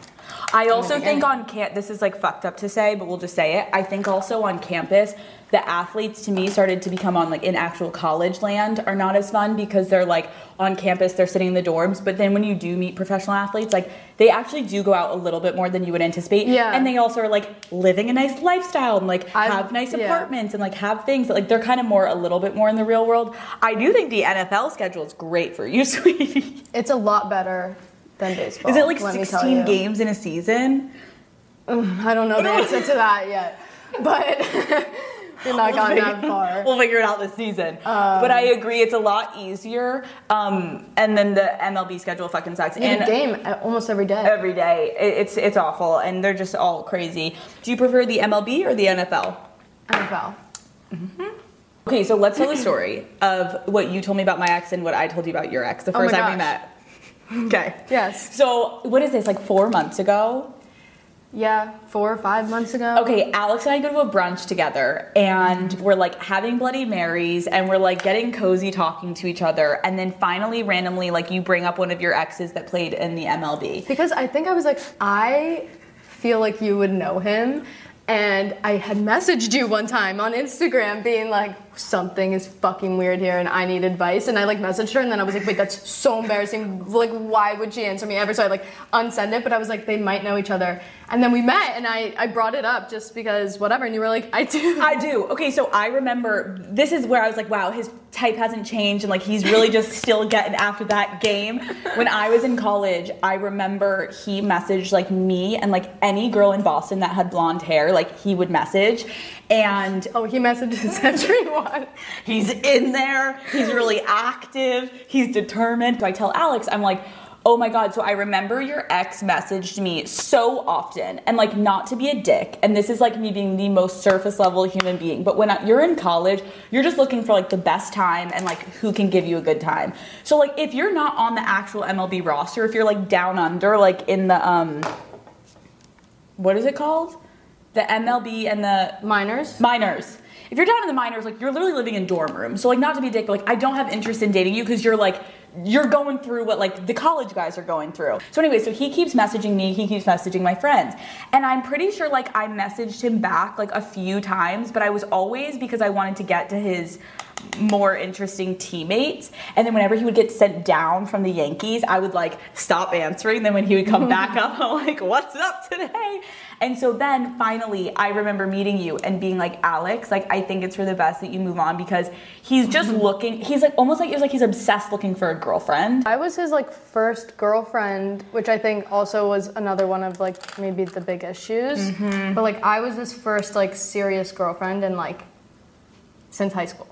I also think on camp, this is like fucked up to say, but we'll just say it. I think also on campus, the athletes to me started to become on like in actual college land are not as fun because they're like on campus, they're sitting in the dorms. But then when you do meet professional athletes, like they actually do go out a little bit more than you would anticipate. Yeah. And they also are like living a nice lifestyle and like have nice yeah. apartments and like have things that like they're kind of more a little bit more in the real world. I do think the NFL schedule is great for you, sweetie. It's a lot better than baseball. Is it like let me tell 16 games in a season? Mm, I don't know the answer to that yet, but You're not We'll gone figure- that far. We'll figure it out this season. Um, but I agree, it's a lot easier. Um, and then the MLB schedule fucking sucks. And a game uh, almost every day. every day, It- it's it's awful, and they're just all crazy. Do you prefer the MLB or the NFL? NFL. Okay, so let's tell the story of what you told me about my ex and what I told you about your ex the Oh first time we met. Okay. Yes. So what is this? Like four months ago? Yeah, four or five months ago. Okay, Alix and I go to a brunch together and we're like having Bloody Marys and we're like getting cozy talking to each other. And then finally, randomly, like you bring up one of your exes that played in the MLB. Because I think I was like, I feel like you would know him. And I had messaged you one time on Instagram being like, something is fucking weird here and I need advice. And I like messaged her and then I was like, wait, that's so embarrassing. Like, why would she answer me ever? So I like unsend it, but I was like, they might know each other. And then we met and I, I brought it up just because whatever. And you were like, I do. I do. Okay, so I remember this is where I was like, wow, his type hasn't changed and like he's really just still getting after that game. When I was in college, I remember he messaged like me and like any girl in Boston that had blonde hair, like he would message. And oh, he messages everyone. He's in there. He's really active. He's determined. So I tell Alix, I'm like, oh my God. So I remember your ex messaged me so often and like not to be a dick. And this is like me being the most surface level human being. But when I- you're in college, you're just looking for like the best time and like who can give you a good time. So like if you're not on the actual MLB roster, if you're like down under, like in the, um, what is it called? The MLB and the minors. Minors. If you're down in the minors, like you're literally living in dorm rooms. So like not to be a dick, but like I don't have interest in dating you because you're like you're going through what like the college guys are going through. So anyway, so he keeps messaging me, he keeps messaging my friends. And I'm pretty sure like I messaged him back like a few times, but I was always because I wanted to get to his more interesting teammates. And then whenever he would get sent down from the Yankees, I would like stop answering. Then when he would come back up, I'm like, what's up today? And so then finally, I remember meeting you and being like, Alix, like, I think it's for the best that you move on because he's just mm-hmm. looking, he's like almost like, it was like he's obsessed looking for a girlfriend. I was his like first girlfriend, which I think also was another one of like maybe the big issues. Mhm. But like I was his first like serious girlfriend and like since high school.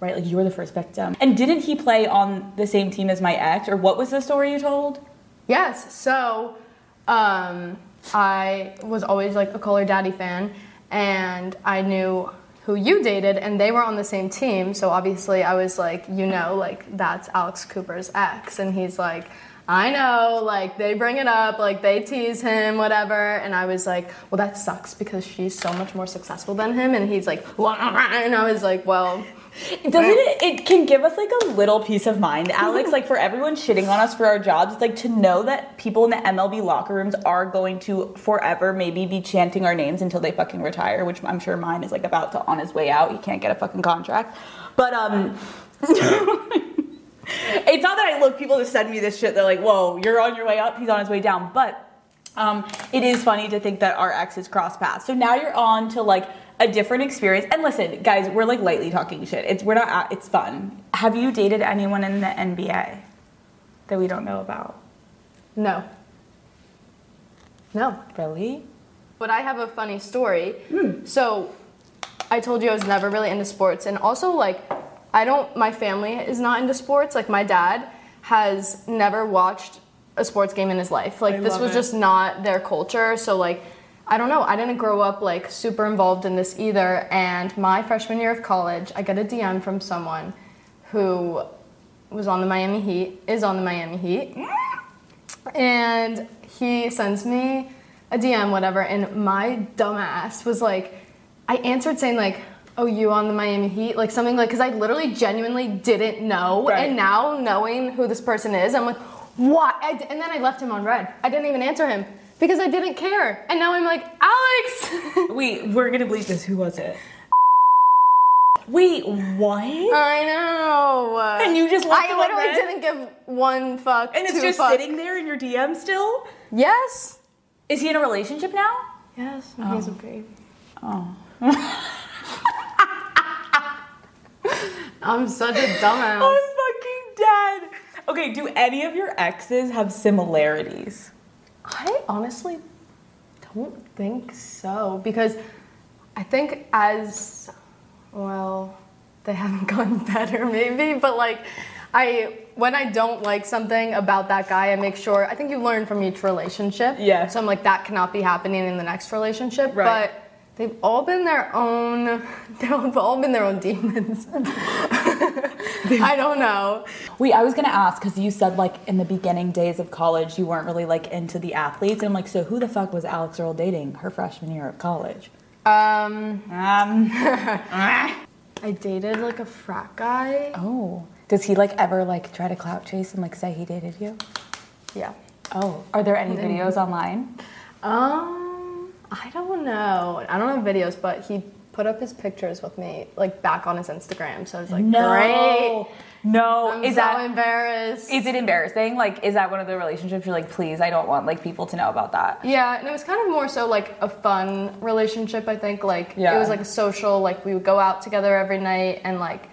Right, like you were the first victim. And didn't he play on the same team as my ex, or what was the story you told? Yes. So, um, I was always like a Call Her Daddy fan, and I knew who you dated, and they were on the same team. So obviously, I was like, you know, like that's Alex Cooper's ex, and he's like. I know, like they bring it up, like they tease him, whatever. And I was like, well, that sucks because she's so much more successful than him. And he's like, "Wah," and I was like, well, Doesn't it? It can give us like a little peace of mind, Alex. like for everyone shitting on us for our jobs, it's like to know that people in the MLB locker rooms are going to forever maybe be chanting our names until they fucking retire, which I'm sure mine is like about to on his way out. He can't get a fucking contract, but um. it's not that I look people just send me this shit. They're like, "Whoa, you're on your way up. He's on his way down." But um, it is funny to think that our exes cross paths. So now you're on to like a different experience. And listen, guys, we're like lightly talking shit. It's we're not. It's fun. Have you dated anyone in the NBA that we don't know about? no. No. Really? But I have a funny story. Hmm. So I told you I was never really into sports, and also like I don't. My family is not into sports. Like my dad has never watched a sports game in his life. Like I this was it. just not their culture. So like I don't know. I didn't grow up like super involved in this either. And my freshman year of college, I got a DM from someone who was on the Miami Heat, is on the Miami Heat. And he sends me a DM, whatever, and my dumbass was like, I answered saying like, "Oh, you on the Miami Heat?" Like something like, because I literally genuinely didn't know, Right. and now knowing who this person is, I'm like, what? And then I left him on red. I didn't even answer him because I didn't care, and now I'm like, Alix. Wait, we're gonna bleep this. Who was it? Wait, what? I know. And you just left I literally red? didn't give one fuck. And it's just fuck. sitting there in your DM still? Yes. Is he in a relationship now? Yes, and oh. he's a baby. Oh. I'm such a dumbass. I'm fucking dead. Okay, do any of your exes have similarities? I honestly don't think so because I think as Well, they haven't gotten better, maybe, but like, I when I don't like something about that guy, I make sure. I think you learn from each relationship. Yeah. So I'm like, that cannot be happening in the next relationship. Right. But they've all been their own. They've all been their own demons. I don't know. Wait, I was gonna ask because you said like in the beginning days of college you weren't really like into the athletes, and I'm like, so who the fuck was Alix Earle dating her freshman year of college? Um. Um. I dated like a frat guy. Oh, does he like ever like try to clout chase and like say he dated you? Yeah. Oh, are there any videos online? Um, I don't know. I don't have videos, but he put up his pictures with me like back on his Instagram. So I was like, no, great. no. I'm is so that embarrassed? Is it embarrassing? Like, is that one of the relationships you're like, please, I don't want like people to know about that? Yeah, and it was kind of more so like a fun relationship. I think like Yeah. it was like a social. Like we would go out together every night, and like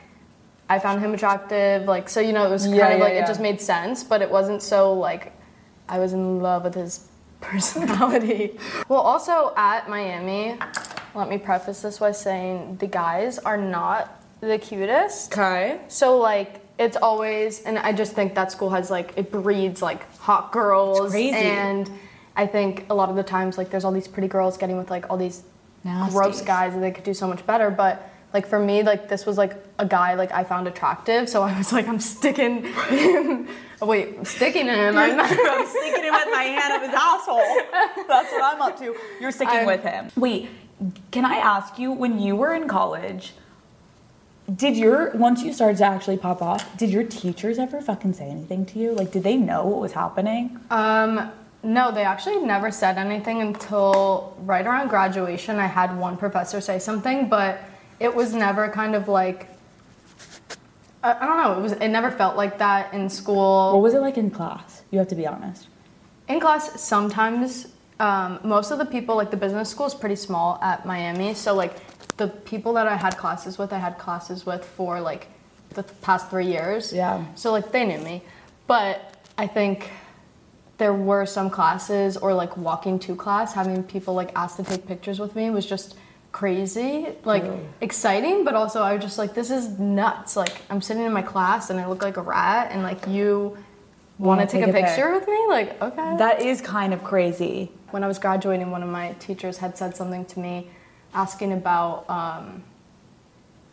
I found him attractive. Like so, you know, it was kind Yeah, of yeah, like it just made sense, but it wasn't so like I was in love with his personality. well, also at Miami, let me preface this by saying the guys are not the cutest. Okay. So like it's always, and I just think that school has like it breeds like hot girls, crazy. and I think a lot of the times like there's all these pretty girls getting with like all these gross guys and they could do so much better, but. Like for me, like this was like a guy like I found attractive, so I was like, I'm sticking him. Wait, I'm sticking him. I'm, not, I'm sticking him with my hand up his asshole. That's what I'm up to. You're sticking I'm- with him. Wait, can I ask you, when you were in college, did your once you started to actually pop off, did your teachers ever fucking say anything to you? Like, did they know what was happening? Um, no, they actually never said anything until right around graduation. I had one professor say something, but it was never kind of like I, I don't know. It was it never felt like that in school. What was it like in class? You have to be honest. In class, sometimes um, most of the people, like the business school, is pretty small at Miami. So like the people that I had classes with, I had classes with for like the past three years. Yeah. So like they knew me, but I think there were some classes or like walking to class, having people like ask to take pictures with me was just crazy, like exciting, but also I was just like, this is nuts. Like I'm sitting in my class and I look like a rat, and like you want to take, a picture with me? Like okay. That is kind of crazy. When I was graduating, one of my teachers had said something to me asking about um,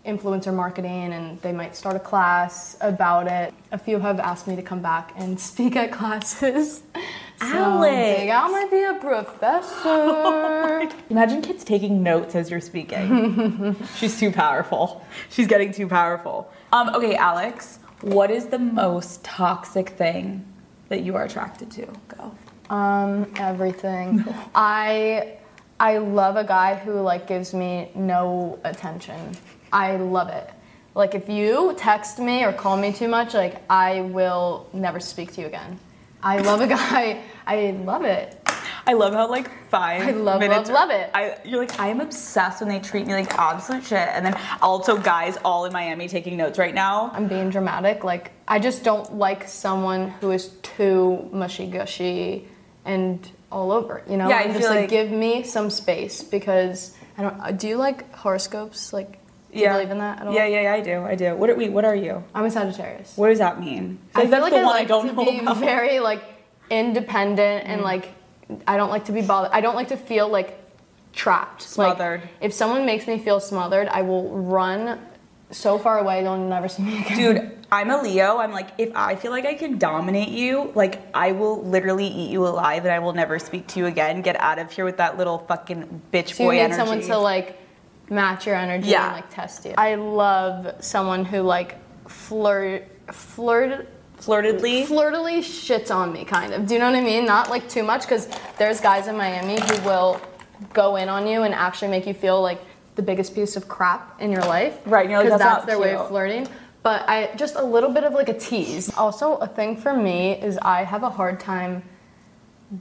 influencer marketing and they might start a class about it. A few have asked me to come back and speak at classes. So Alix. Big Al might be a professor. Imagine kids taking notes as you're speaking. She's too powerful. She's getting too powerful. Um, okay, Alix, what is the most toxic thing that you are attracted to? Go. Um, everything. I I love a guy who like gives me no attention. I love it. Like if you text me or call me too much, like I will never speak to you again. I love a guy. I love it. I love how like five I love, minutes. love, love it. I, you're like I am obsessed when they treat me like absolute shit, and then also guys all in Miami taking notes right now. I'm being dramatic. Like I just don't like someone who is too mushy gushy and all over. You know, Yeah, I I'm feel just like, like- give me some space because I don't. uh, Do you like horoscopes? Like, do you believe in that at all? Yeah, yeah, yeah, I do. I do. What are we? What are you? I'm a Sagittarius. What does that mean? I feel that's like the I one like I don't to know be about. very like independent Mm. and like I don't like to be bothered. I don't like to feel like trapped, Smothered. Like, if someone makes me feel smothered, I will run so far away they'll never see me again. Dude, I'm a Leo. I'm like, if I feel like I can dominate you, like I will literally eat you alive and I will never speak to you again. Get out of here with that little fucking bitch So you boy need energy. someone to like match your energy Yeah. and like test you. I love someone who like flirt flirt flirtedly flirtedly shits on me kind of. Do you know what I mean? Not like too much cuz there's guys in Miami who will go in on you and actually make you feel like the biggest piece of crap in your life. Right, you're like, "That's that's their way of flirting. But I just a little bit of like a tease. Also, a thing for me is I have a hard time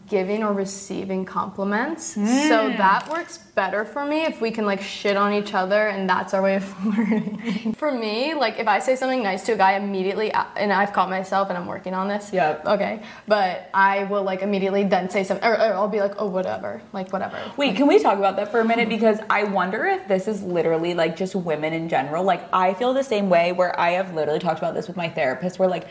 giving or receiving compliments. Mm. So that works better for me if we can like shit on each other and that's our way of flirting. for me, like if I say something nice to a guy immediately, and I've caught myself and I'm working on this. Yeah. Okay. But I will like immediately then say something, or, or I'll be like, oh, whatever. Like, whatever. Wait, can we talk about that for a minute? Because I wonder if this is literally like just women in general. Like, I feel the same way where I have literally talked about this with my therapist, where like,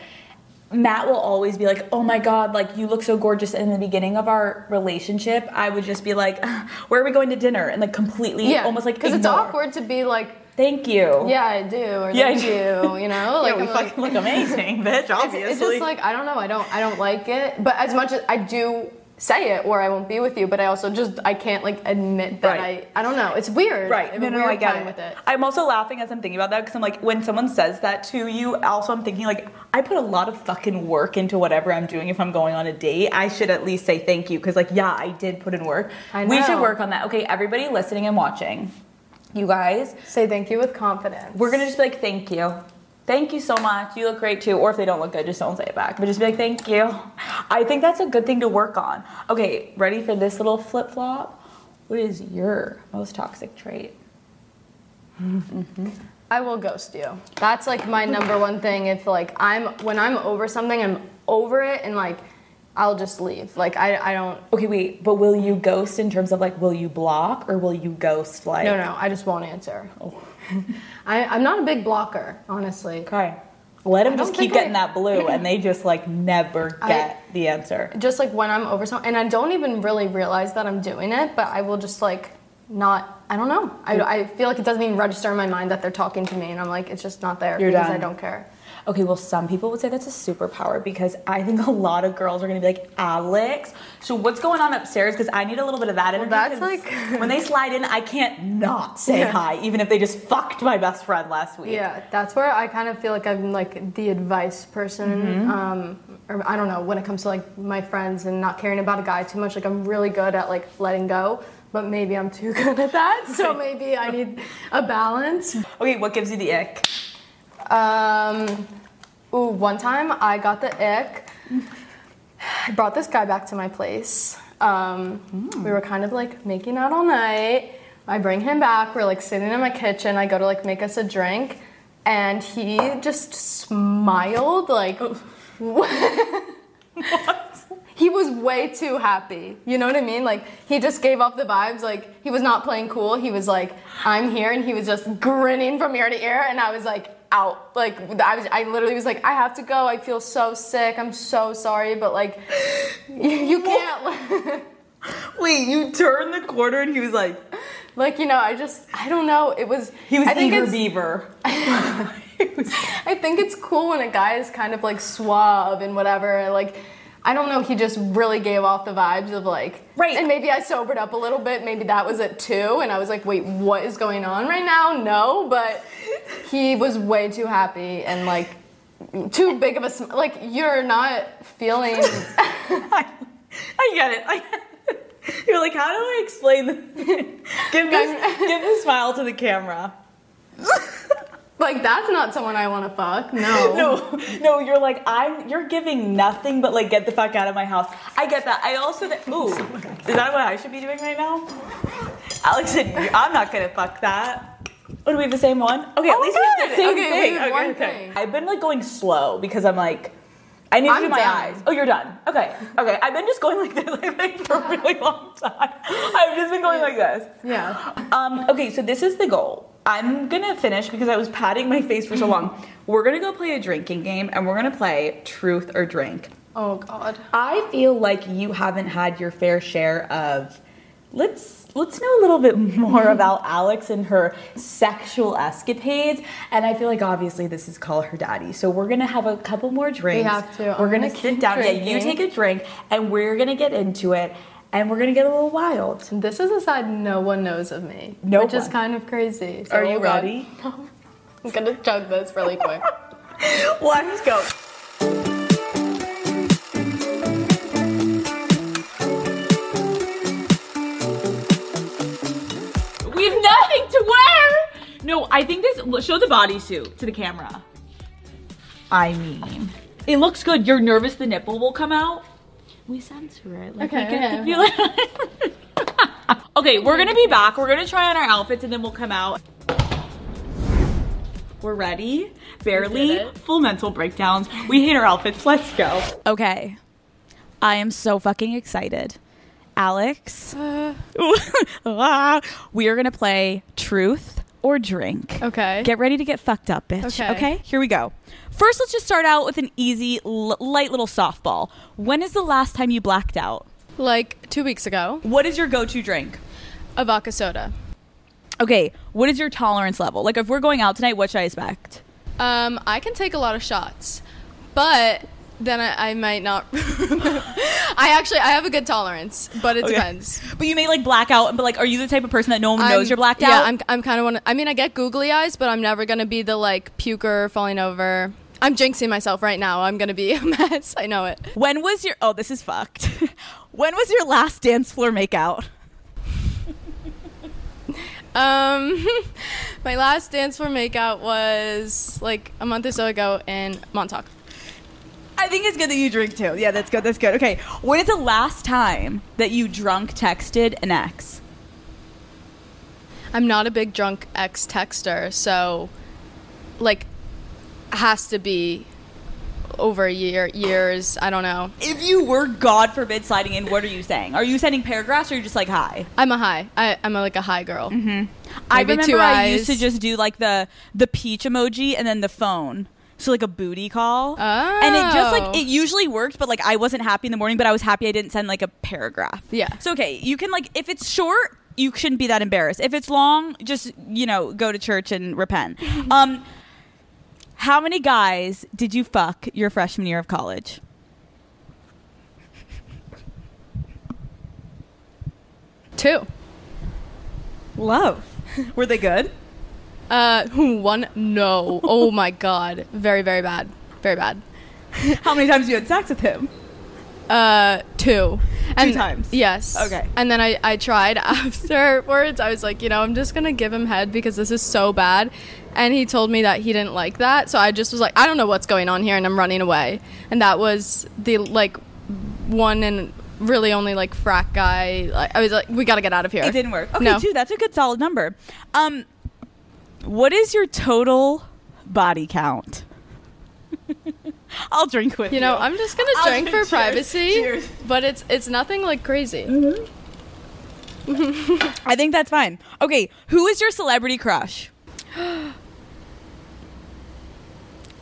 Matt will always be like, "Oh my god, like you look so gorgeous." In the beginning of our relationship, I would just be like, "Where are we going to dinner?" and like completely, Yeah. almost like Because it's awkward to be like, Thank you. yeah, I do, or Yeah, thank I you, you know? Like, yeah, we I'm like- fucking look amazing, bitch. It's, Obviously, it's just like I don't know. I don't. I don't like it. But as much as I do say it, or I won't be with you. But I also just I can't like admit that Right. I. I don't know. It's weird. I Right. have No, no, I get it. with it. I'm also laughing as I'm thinking about that because I'm like, when someone says that to you, also I'm thinking like, I put a lot of fucking work into whatever I'm doing. If I'm going on a date, I should at least say thank you because like, yeah, I did put in work. I know. We should work on that. Okay, everybody listening and watching, you guys, say thank you with confidence. We're gonna just be like, thank you. Thank you so much. You look great too. Or if they don't look good, just don't say it back. But just be like, thank you. I think that's a good thing to work on. Okay, ready for this little flip flop? What is your most toxic trait? Mm-hmm. I will ghost you. That's like my number one thing. If like I'm when I'm over something, I'm over it, and like I'll just leave. Like I I don't. Okay, wait, but will you ghost in terms of like, will you block or will you ghost like? No, no, I just won't answer. Oh. I, I'm not a big blocker, honestly. Okay. Let them just keep getting I- that blue and they just like never I- get the answer. Just like when I'm over something, and I don't even really realize that I'm doing it, but I will just like not. I don't know. I, I feel like it doesn't even register in my mind that they're talking to me, and I'm like, it's just not there You're because done. I don't care. Okay, well, some people would say that's a superpower because I think a lot of girls are gonna be like, Alix, so what's going on upstairs? Because I need a little bit of that energy. that's like- when they slide in, I can't not say Yeah. hi, even if they just fucked my best friend last week. Yeah, that's where I kind of feel like I'm like the advice person. Mhm. Um, or I don't know when it comes to like my friends and not caring about a guy too much. Like I'm really good at like letting go, but maybe I'm too good at that. So maybe I need a balance. Okay, what gives you the ick? Um, ooh, one time I got the ick. I brought this guy back to my place. Um, We were kind of like making out all night. I bring him back. We're like sitting in my kitchen. I go to like make us a drink, and he just smiled like. What? He was way too happy. You know what I mean? Like he just gave off the vibes. Like he was not playing cool. He was like, "I'm here," and he was just grinning from ear to ear. And I was like, out. Like I was, I literally was like, "I have to go. I feel so sick. I'm so sorry, but like, you, you can't." Wait, you turned the corner and he was like, like you know, I just, I don't know. It was. he was I think eager beaver. I think it's cool when a guy is kind of like suave and whatever. and, Like, I don't know, he just really gave off the vibes of like, right. And maybe I sobered up a little bit. Maybe that was it too. And I was like, wait, what is going on right now? No, but he was way too happy and like too big of a sm- like you're not feeling. I get it. I You're like, how do I explain this? give this, give the smile to the camera. Like that's not someone I want to fuck. No. No, no, you're like I'm. You're giving nothing but like get the fuck out of my house. I get that. I also that. Ooh, is that what I should be doing right now? Alex said, "I'm not gonna fuck that." Oh, do we have the same one? Okay, at Oh, least we have good. the same Okay, we thing. have Okay, one okay. thing. I've been like going slow because I'm like. I need to I'm do my done. eyes. Oh, you're done. Okay. Okay. I've been just going like this I think, for a really long time. I've just been going like this. Yeah. Um, okay, so this is the goal. I'm gonna finish because I was patting my face for so long. We're gonna go play a drinking game and we're gonna play truth or drink. Oh God. I feel like you haven't had your fair share of let's let's know a little bit more about Alix and her sexual escapades. And I feel like obviously this is call her daddy. So we're gonna have a couple more drinks. We have to. We're I'm gonna gonna sit down. Yeah, you take a drink and we're gonna get into it and we're gonna get a little wild. This is a side no one knows of me, No which is kind of crazy. Are you God. ready? I'm gonna chug this really quick. Let's go. We have nothing to wear. No, I think this. Show the bodysuit to the camera. I mean, it looks good. You're nervous the nipple will come out. We censor it. Like, Okay, we get okay, to feel okay, we're gonna be back. We're gonna try on our outfits and then we'll come out. We're ready. Barely full mental breakdowns. We hate our outfits. Let's go. Okay. I am so fucking excited. Alix, we are gonna play truth or drink. Okay. Get ready to get fucked up, bitch. Okay. Okay, here we go. First, let's just start out with an easy, l- light little softball. When is the last time you blacked out? Like two weeks ago. What is your go to drink? A vodka soda. Okay, what is your tolerance level? Like, if we're going out tonight, what should I expect? Um, I can take a lot of shots, but then I, I might not. I actually I have a good tolerance, but it Okay. depends. But you may like black out, but like, are you the type of person that no one knows I'm- you're blacked yeah, out? I'm, I'm kind of one. I mean, I get googly eyes, but I'm never gonna be the like puker falling over. I'm jinxing myself right now. I'm gonna be a mess. I know it. When was your? Oh, this is fucked. when was your last dance floor makeout? Um, my last dance floor makeout was like a month or so ago in Montauk. I think it's good that you drink too. Yeah, that's good. That's good. Okay, when is the last time that you drunk texted an ex? I'm not a big drunk ex texter, so like has to be over a year years. I don't know. If you were, God forbid, sliding in, what are you saying? Are you sending paragraphs or are you just like hi? I'm a high. I, I'm a, like a high girl. Mm-hmm. I remember I used to just do like the the peach emoji and then the phone. So like a booty call. And it just Oh. like it usually worked, but like I wasn't happy in the morning, but I was happy I didn't send like a paragraph. Yeah. So okay, you can like if it's short, you shouldn't be that embarrassed. If it's long, just you know, go to church and repent. um how many guys did you fuck your freshman year of college? Two. Love. Were they good? Uh, who one. No. Oh my god. Very very bad. Very bad. How many times you had sex with him? Uh, two. And times? Yes. Okay. And then I, I tried afterwards. I was like, you know, I'm just gonna give him head because this is so bad. And he told me that he didn't like that. So I just was like, I don't know what's going on here, and I'm running away. And that was the like one and really only like frat guy. Like, I was like, we gotta get out of here. It didn't work. Okay, No. two. That's a good solid number. Um, what is your total body count? I'll drink with you. You know, I'm just gonna I'll drink for cheers. privacy, Cheers. but it's it's nothing like crazy. I think that's fine. Okay, who is your celebrity crush?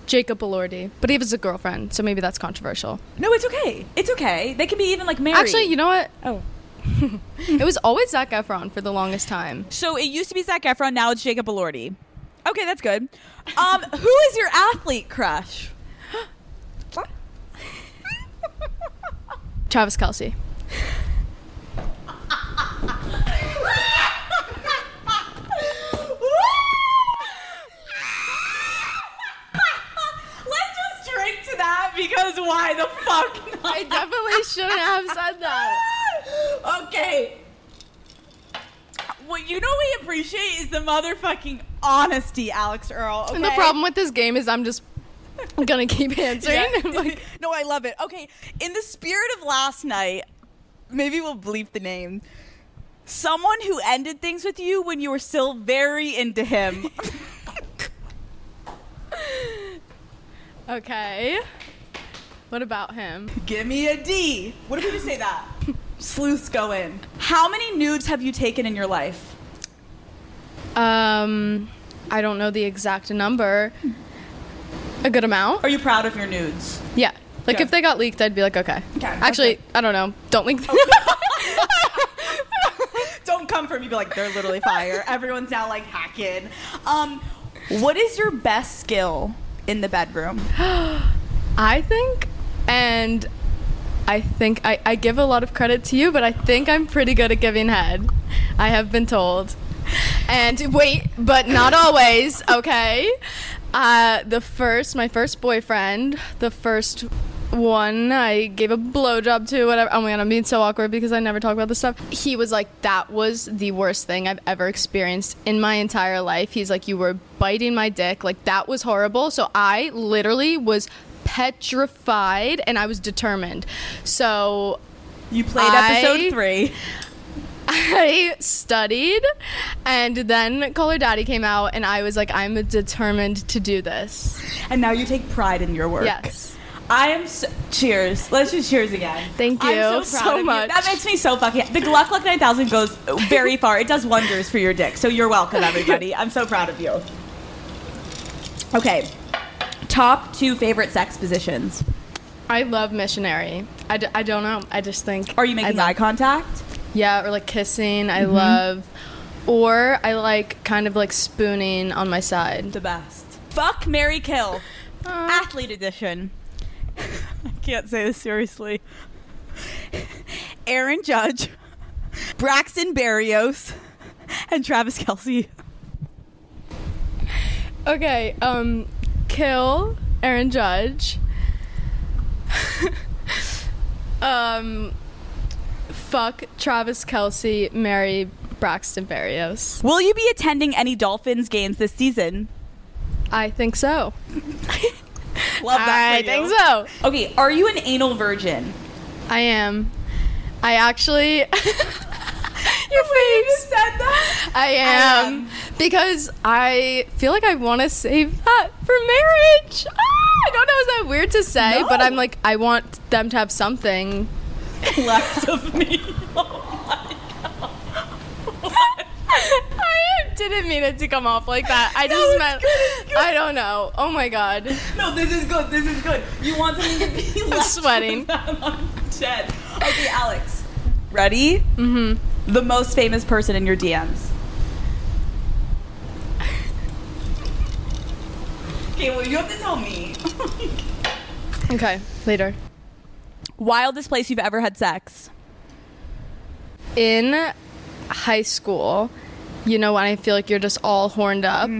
Jacob Elordi, but he has a girlfriend, so maybe that's controversial. No, it's okay. It's okay. They can be even like married. Actually, you know what? Oh. it was always Zac Efron for the longest time. So it used to be Zac Efron. Now it's Jacob Elordi. Okay, that's good. Um, who is your athlete crush? Travis Kelce. Let's just drink to that because why the fuck? Not? I definitely shouldn't have said that. okay. What you know we appreciate is the motherfucking honesty, Alix Earle. Okay? And the problem with this game is I'm just gonna keep answering. Yeah. no, I love it. Okay, in the spirit of last night, maybe we'll bleep the name. Someone who ended things with you when you were still very into him. okay. What about him? Give me a D. What if we just say that? Sleuths go in. How many nudes have you taken in your life? Um, I don't know the exact number. A good amount. Are you proud of your nudes? Yeah. Like Okay. if they got leaked, I'd be like, okay. Okay, Actually, okay. I don't know. Don't leak. Them. Don't come for me. Be like, they're literally fire. Everyone's now like hacking. Um, what is your best skill in the bedroom? I think, and I think I, I give a lot of credit to you, but I think I'm pretty good at giving head. I have been told. And wait, but not always, okay? Uh, the first, my first boyfriend, the first one I gave a blowjob to, whatever. Oh my god, I'm being so awkward because I never talk about this stuff. He was like, that was the worst thing I've ever experienced in my entire life. He's like, you were biting my dick. Like, that was horrible. So I literally was petrified and I was determined. So you played episode three. I studied, and then Call Her Daddy came out, and I was like, I'm determined to do this. And now you take pride in your work. Yes. I am. So, cheers. Let's just cheers again. Thank you I'm so, so of you. much. That makes me so fucking. The Gluck Luck 9000 goes very far. It does wonders for your dick. So you're welcome, everybody. I'm so proud of you. Okay. Top two favorite sex positions. I love missionary. I, d- I don't know. I just think. Are you making I eye contact? Yeah, or like kissing. I Mhm. love. Or I like kind of like spooning on my side. The best. Fuck Mary Kill. Athlete edition. I can't say this seriously. Aaron Judge, Braxton Berrios, and Travis Kelce. Okay, um, kill Aaron Judge. um, fuck Travis Kelce, marry Braxton Berrios. Will you be attending any Dolphins games this season? I think so. Love that. I think so. Okay, are you an anal virgin? I am. I actually. Your face said that. I am because I feel like I want to save that for marriage. Ah, I don't know. Is that weird to say? But I'm like, I want them to have something left of me. Oh my god. I didn't mean it to come off like that. I just meant. I don't know. Oh my god. No, this is good. This is good. You want something to be I'm left sweating. I'm dead. Okay, Alex. Ready? Mm-hmm. The most famous person in your DMs. Okay, well, you have to tell me. Okay, later. Wildest place you've ever had sex? In high school, you know when I feel like you're just all horned up.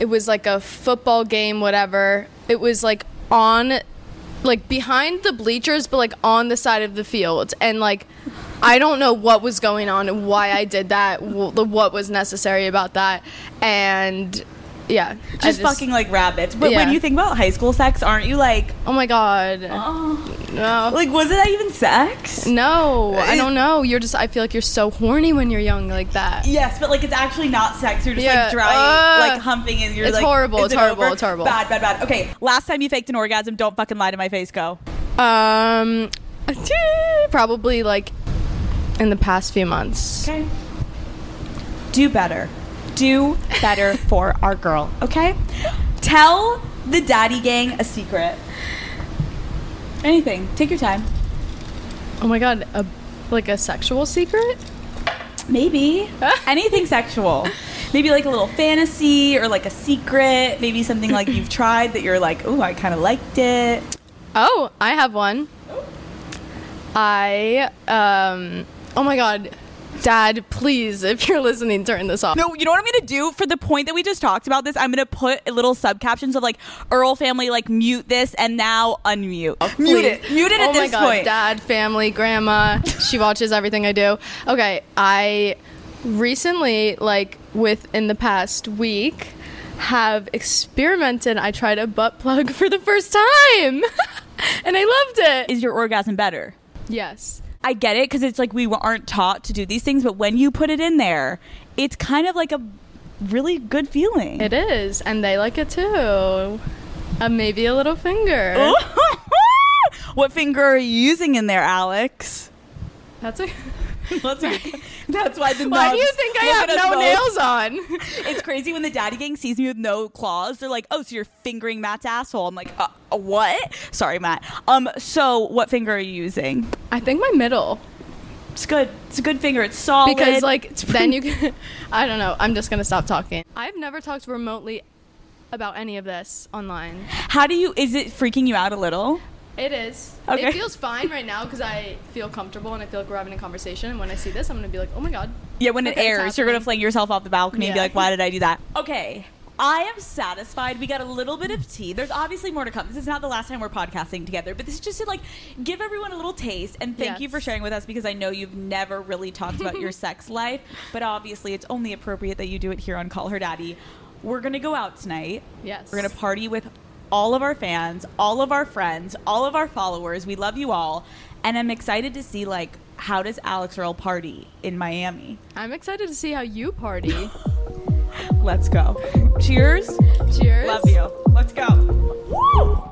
It was like a football game, whatever. It was like on, like behind the bleachers, but like on the side of the field, and like. I don't know what was going on and why I did that, what was necessary about that, and yeah, I Just, fucking like rabbits. But Yeah. when you think about high school sex, aren't you like, oh my god, oh, no, like was it even sex? no, I don't know. You're just, I feel like you're so horny when you're young like that. Yes, but like it's actually not sex. You're just Yeah, like dry, uh, like humping, and you're it's like, horrible, it's it horrible, over? it's horrible. Bad, bad, bad. Okay, last time you faked an orgasm, don't fucking lie to my face. Go. Um, probably like in the past few months. Okay. Do better. Do better for our girl. Okay. Tell the daddy gang a secret. Anything. Take your time. Oh my god, a, like a sexual secret? Maybe anything sexual. Maybe like a little fantasy or like a secret. Maybe something like you've tried that you're like, oh, I kind of liked it. Oh, I have one. I um oh my god. Dad, please, if you're listening, turn this off. No, you know what I'm gonna do for the point that we just talked about this. I'm gonna put a little sub captions of like Earle family, like mute this and now unmute. Oh, mute it. Mute it at oh this my God, point. Dad, family, grandma. she watches everything I do. Okay, I recently, like within the past week, have experimented. I tried a butt plug for the first time, and I loved it. Is your orgasm better? Yes. I get it because it's like we aren't taught to do these things, but when you put it in there, it's kind of like a really good feeling. It is, and they like it too. Uh, maybe a little finger. what finger are you using in there, Alex? That's a. That's, a, that's why the Why do you think I look have at us no both. nails on? it's crazy when the daddy gang sees me with no claws. They're like, "Oh, so you're fingering Matt's asshole?" I'm like, uh, uh, "What?" Sorry, Matt. Um, so what finger are you using? I think my middle. It's good. It's a good finger. It's solid. Because like then you can. I don't know. I'm just gonna stop talking. I've never talked remotely about any of this online. How do you? Is it freaking you out a little? It is. Okay. It feels fine right now because I feel comfortable and I feel like we're having a conversation. And when I see this, I'm gonna be like, oh my god. Yeah, when it airs, you're gonna fling yourself off the balcony and be like, "Why did I do that?" Okay. I am satisfied. We got a little bit of tea. There's obviously more to come. This is not the last time we're podcasting together, but this is just to like give everyone a little taste and thank you for sharing with us because I know you've never really talked about your sex life, but obviously it's only appropriate that you do it here on Call Her Daddy. We're gonna go out tonight. Yes. We're gonna party with all of our fans, all of our friends, all of our followers. We love you all. And I'm excited to see like how does Alix Earle party in Miami? I'm excited to see how you party. Let's go. Cheers. Cheers. Love you. Let's go. Woo!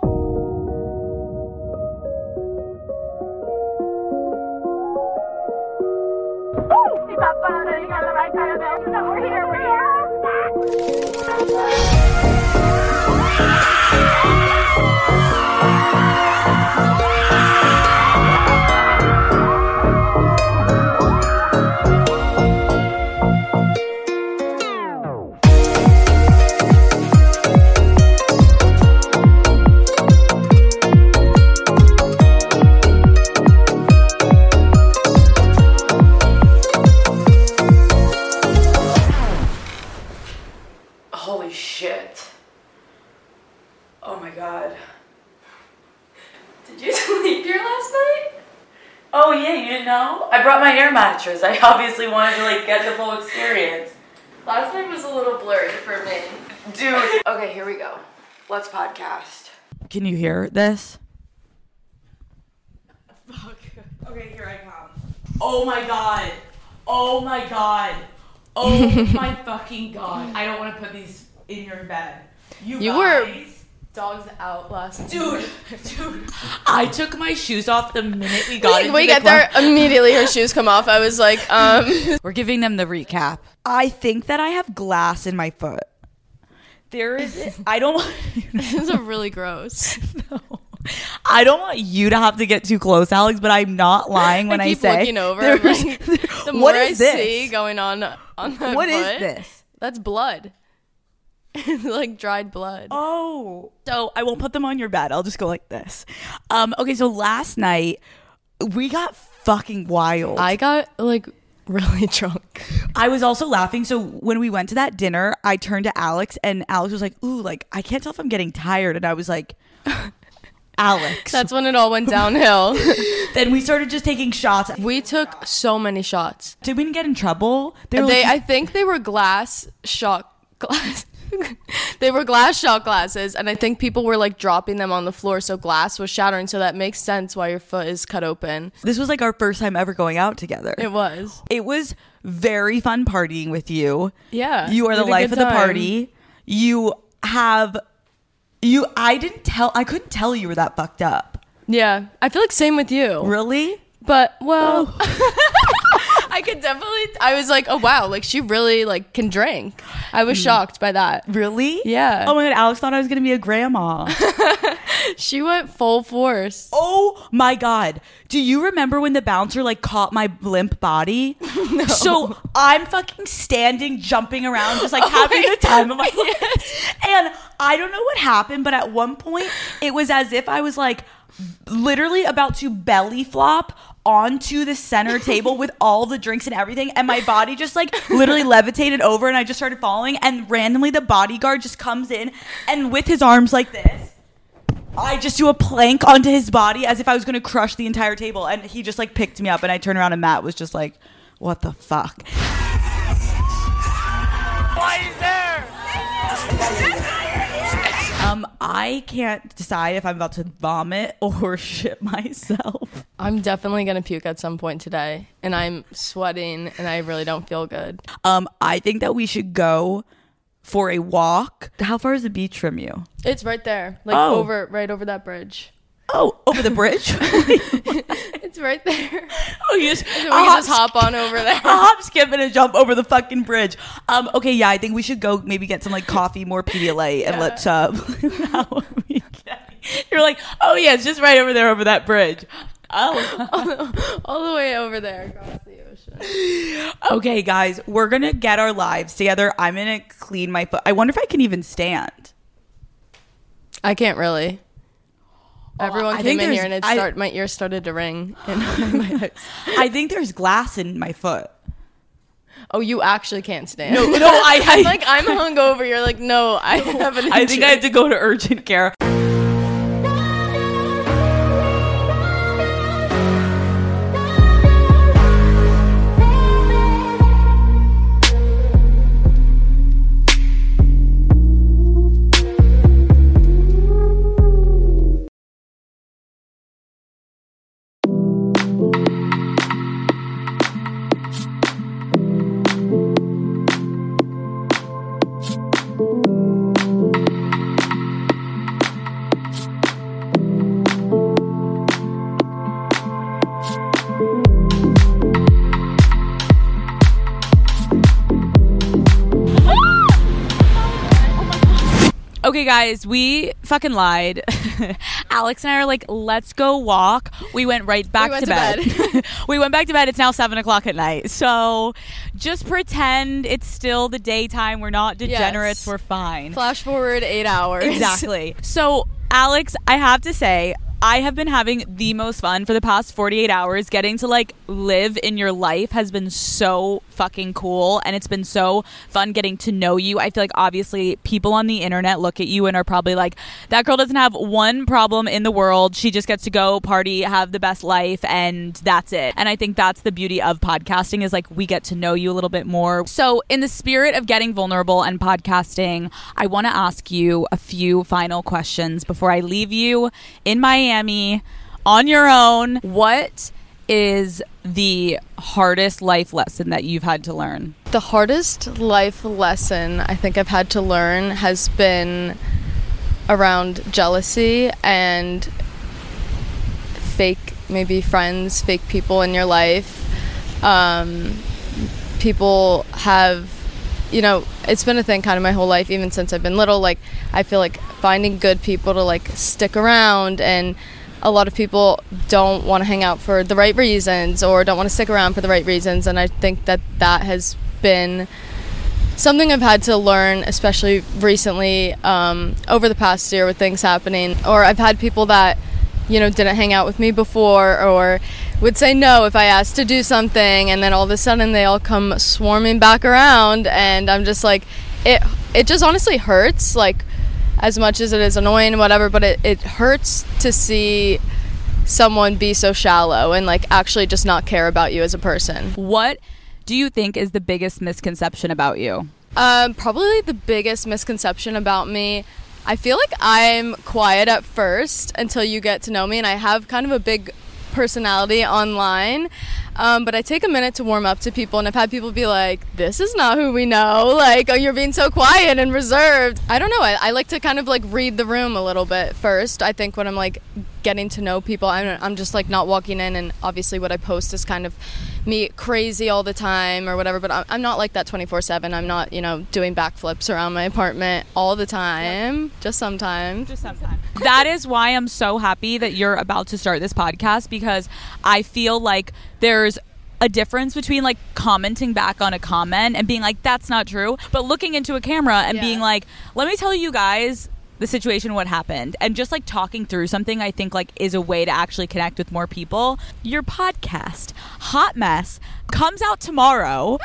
Holy my mattress. I obviously wanted to like get the full experience. Last night was a little blurry for me. Dude. Okay, here we go. Let's podcast. Can you hear this? Fuck. Okay, here I come. Oh my god. Oh my god. Oh my fucking god. I don't want to put these in your bed. You, You were guys. Dogs out last Dude, dude. I took my shoes off the minute we got we, into we the get there immediately her shoes come off i was like um We're giving them the recap. I think that I have glass in my foot. There is I don't want this is really gross no I don't want you to have to get too close, Alex, but I'm not lying when I, say. keep say looking over there's- like, the more What i this? see going on on that What is foot, this? that's blood like dried blood Oh. So I won't put them on your bed. I'll just go like this. Um, okay, so last night we got fucking wild. i got like really drunk I was also laughing. So when we went to that dinner, I turned to Alex and Alex was like, Ooh, like I can't tell if I'm getting tired. And I was like, Alex. that's when it all went downhill then we started just taking shots. we took so many shots Did we get in trouble? they, were like- i think they were glass shot glass they were glass shot glasses and i think people were like dropping them on the floor so glass was shattering so that makes sense why your foot is cut open this was like our first time ever going out together. it was It was very fun partying with you. Yeah, You are the life of the party. You have you I didn't tell I couldn't tell you were that fucked up. Yeah, I feel like same with you. Really? But well, oh. I could definitely. I was like, oh wow, like she really like can drink. I was mm. shocked by that. Really? Yeah. Oh my god, Alex thought I was gonna be a grandma. She went full force. oh my god. Do you remember when the bouncer like caught my limp body? No. So I'm fucking standing, jumping around, just like oh having the time of my life. And I don't know what happened, but at one point it was as if I was like literally about to belly flop onto the center table with all the drinks and everything and my body just like literally levitated over and I just started falling and randomly the bodyguard just comes in and with his arms like this I just do a plank onto his body as if I was going to crush the entire table and he just like picked me up and I turned around and Matt was just like what the fuck Why is there? um I can't decide if I'm about to vomit or shit myself I'm definitely gonna puke at some point today, and I'm sweating, and I really don't feel good. um I think that we should go for a walk how far is the beach from you It's right there, like Oh. over, right over that bridge. Oh over the bridge It's right there. oh you just, So we can hop just hop on over there. a hop, skip, and a jump over the fucking bridge. Um, okay, yeah, I think we should go maybe get some like coffee, more Pedialyte, and let's uh. how are we getting- You're like, oh yeah, it's just right over there over that bridge. Oh, all the way over there across the ocean. okay, guys, we're gonna get our lives together. I'm gonna clean my foot. I wonder if I can even stand. I can't really. Oh, Everyone I came in here and it I- start my ears started to ring. In my. I think there's glass in my foot. Oh, you actually can't stand. No, no, I- I- I'm like I'm hungover. You're like, no, I have an. I think I have to go to urgent care. Guys, we fucking lied. Alex and I are like, let's go walk. We went right back went to, to bed. we went back to bed. It's now seven o'clock at night. So just pretend it's still the daytime. We're not degenerates. Yes. We're fine. Flash forward eight hours. Exactly. So, Alex, I have to say, I have been having the most fun for the past 48 hours. Getting to like live in your life has been so fucking cool. And it's been so fun getting to know you. I feel like obviously people on the internet look at you and are probably like, that girl doesn't have one problem in the world. She just gets to go party, have the best life, and that's it. And I think that's the beauty of podcasting is like we get to know you a little bit more. So, in the spirit of getting vulnerable and podcasting, I want to ask you a few final questions before I leave you in Miami on your own. What is the hardest life lesson that you've had to learn? The hardest life lesson I think I've had to learn has been around jealousy and fake, maybe friends, fake people in your life. Um, people have, you know, it's been a thing kind of my whole life, even since I've been little. Like, I feel like finding good people to like stick around and a lot of people don't want to hang out for the right reasons or don't want to stick around for the right reasons and i think that that has been something i've had to learn especially recently um, over the past year with things happening or i've had people that you know didn't hang out with me before or would say no if i asked to do something and then all of a sudden they all come swarming back around and i'm just like it it just honestly hurts like as much as it is annoying whatever, but it, it hurts to see someone be so shallow and like actually just not care about you as a person. What do you think is the biggest misconception about you? Um, probably the biggest misconception about me. I feel like I'm quiet at first until you get to know me, and I have kind of a big personality online. Um, but I take a minute to warm up to people, and I've had people be like, "This is not who we know." Like, "Oh, you're being so quiet and reserved." I don't know. I, I like to kind of like read the room a little bit first. I think when I'm like getting to know people, I'm, I'm just like not walking in, and obviously what I post is kind of me crazy all the time or whatever. But I'm, I'm not like that 24 seven. I'm not you know doing backflips around my apartment all the time. Just sometimes. Just sometimes. that is why I'm so happy that you're about to start this podcast because I feel like there's a difference between like commenting back on a comment and being like that's not true but looking into a camera and Yeah. being like let me tell you guys the situation what happened and just like talking through something i think like is a way to actually connect with more people your podcast hot mess comes out tomorrow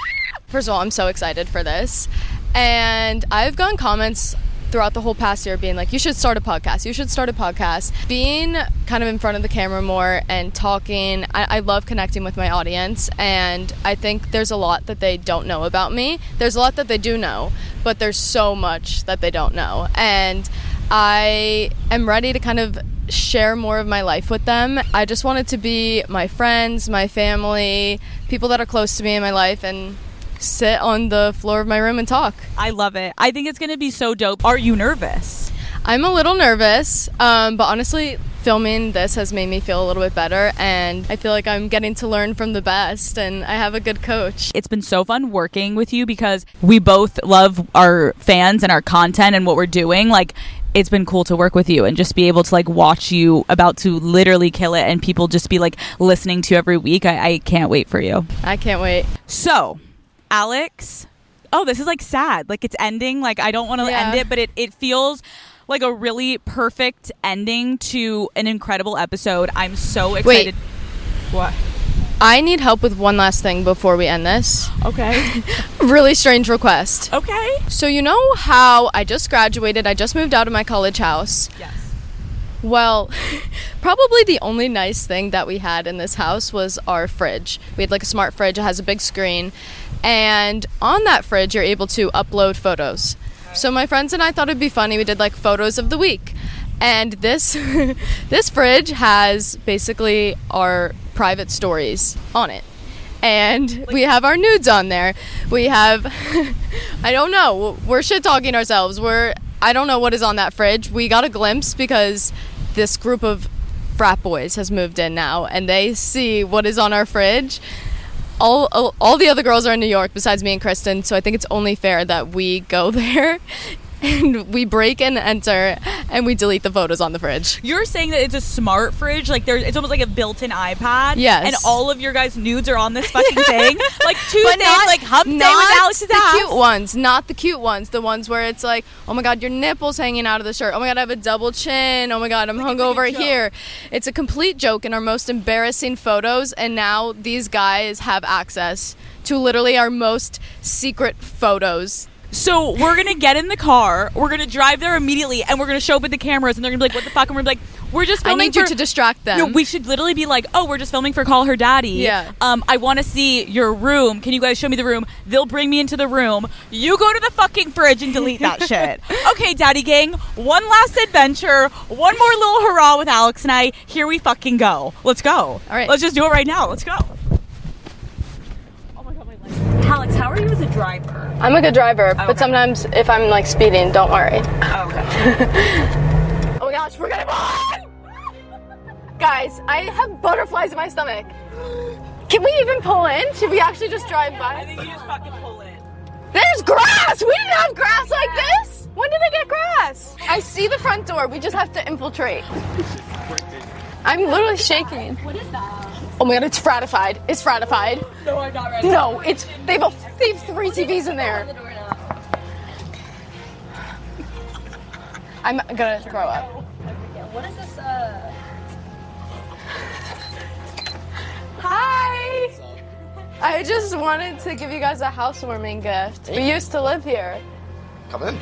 First of all, I'm so excited for this. And I've gotten comments throughout the whole past year being like, you should start a podcast. You should start a podcast. Being kind of in front of the camera more and talking, I, I love connecting with my audience. And I think there's a lot that they don't know about me. There's a lot that they do know, but there's so much that they don't know. And I am ready to kind of share more of my life with them. I just want it to be my friends, my family, people that are close to me in my life, and sit on the floor of my room and talk. i love it i think it's gonna be so dope are you nervous I'm a little nervous, um, but honestly, filming this has made me feel a little bit better, and I feel like I'm getting to learn from the best, and I have a good coach. It's been so fun working with you because we both love our fans and our content and what we're doing. Like, it's been cool to work with you and just be able to like watch you about to literally kill it and people just be like listening to you every week. I, I can't wait for you. I can't wait. So, Alex, oh, this is like sad. Like, it's ending. Like, I don't want to Yeah. end it, but it, it feels like a really perfect ending to an incredible episode. I'm so Wait. excited. What? I need help with one last thing before we end this. Okay. really strange request. Okay. So, you know how I just graduated, I just moved out of my college house? Yes. Well, probably the only nice thing that we had in this house was our fridge. We had like a smart fridge, it has a big screen. And on that fridge, you're able to upload photos. So my friends and I thought it'd be funny. We did like photos of the week. And this this fridge has basically our private stories on it. And we have our nudes on there. We have I don't know. We're shit talking ourselves. We're I don't know what is on that fridge. We got a glimpse because this group of frat boys has moved in now and they see what is on our fridge. All, all, all the other girls are in New York besides me and Kristen, so I think it's only fair that we go there and we break and enter and we delete the photos on the fridge. You're saying that it's a smart fridge, like there's it's almost like a built-in iPad. Yes. And all of your guys' nudes are on this fucking thing. like Tuesdays, But not, like hump day with Alex's the cute ones, not the cute ones. The ones where it's like, oh my god, your nipples hanging out of the shirt. Oh my god, I have a double chin. Oh my god, I'm hungover here. It's a complete joke in our most embarrassing photos, and now these guys have access to literally our most secret photos. So we're gonna get in the car, we're gonna drive there immediately, and we're gonna show up with the cameras, and they're gonna be like, "What the fuck?" And we're like, "We're just I filming need you to distract them. No, we should literally be like, "Oh, we're just filming for Call Her Daddy." Yeah. Um, I want to see your room. Can you guys show me the room? They'll bring me into the room. You go to the fucking fridge and delete that shit. Okay, Daddy Gang. One last adventure. One more little hurrah with Alex and I. Here we fucking go. Let's go. All right. Let's just do it right now. Let's go. Alex, how are you as a driver? I'm a good driver, but sometimes if I'm like speeding, don't worry. Okay. oh my gosh, we're gonna Guys, I have butterflies in my stomach. Can we even pull in? Should we actually just drive by? I think you just fucking pull in. There's grass! We didn't have grass like this! When did they get grass? I see the front door. We just have to infiltrate. I'm literally shaking. What is that? Oh my god, it's fratified. It's fratified. No, I'm not ready. No, it's they have, a, they have three TVs in there. I'm gonna throw up. What is this? Uh... Hi. I just wanted to give you guys a housewarming gift. We used to live here. Come in.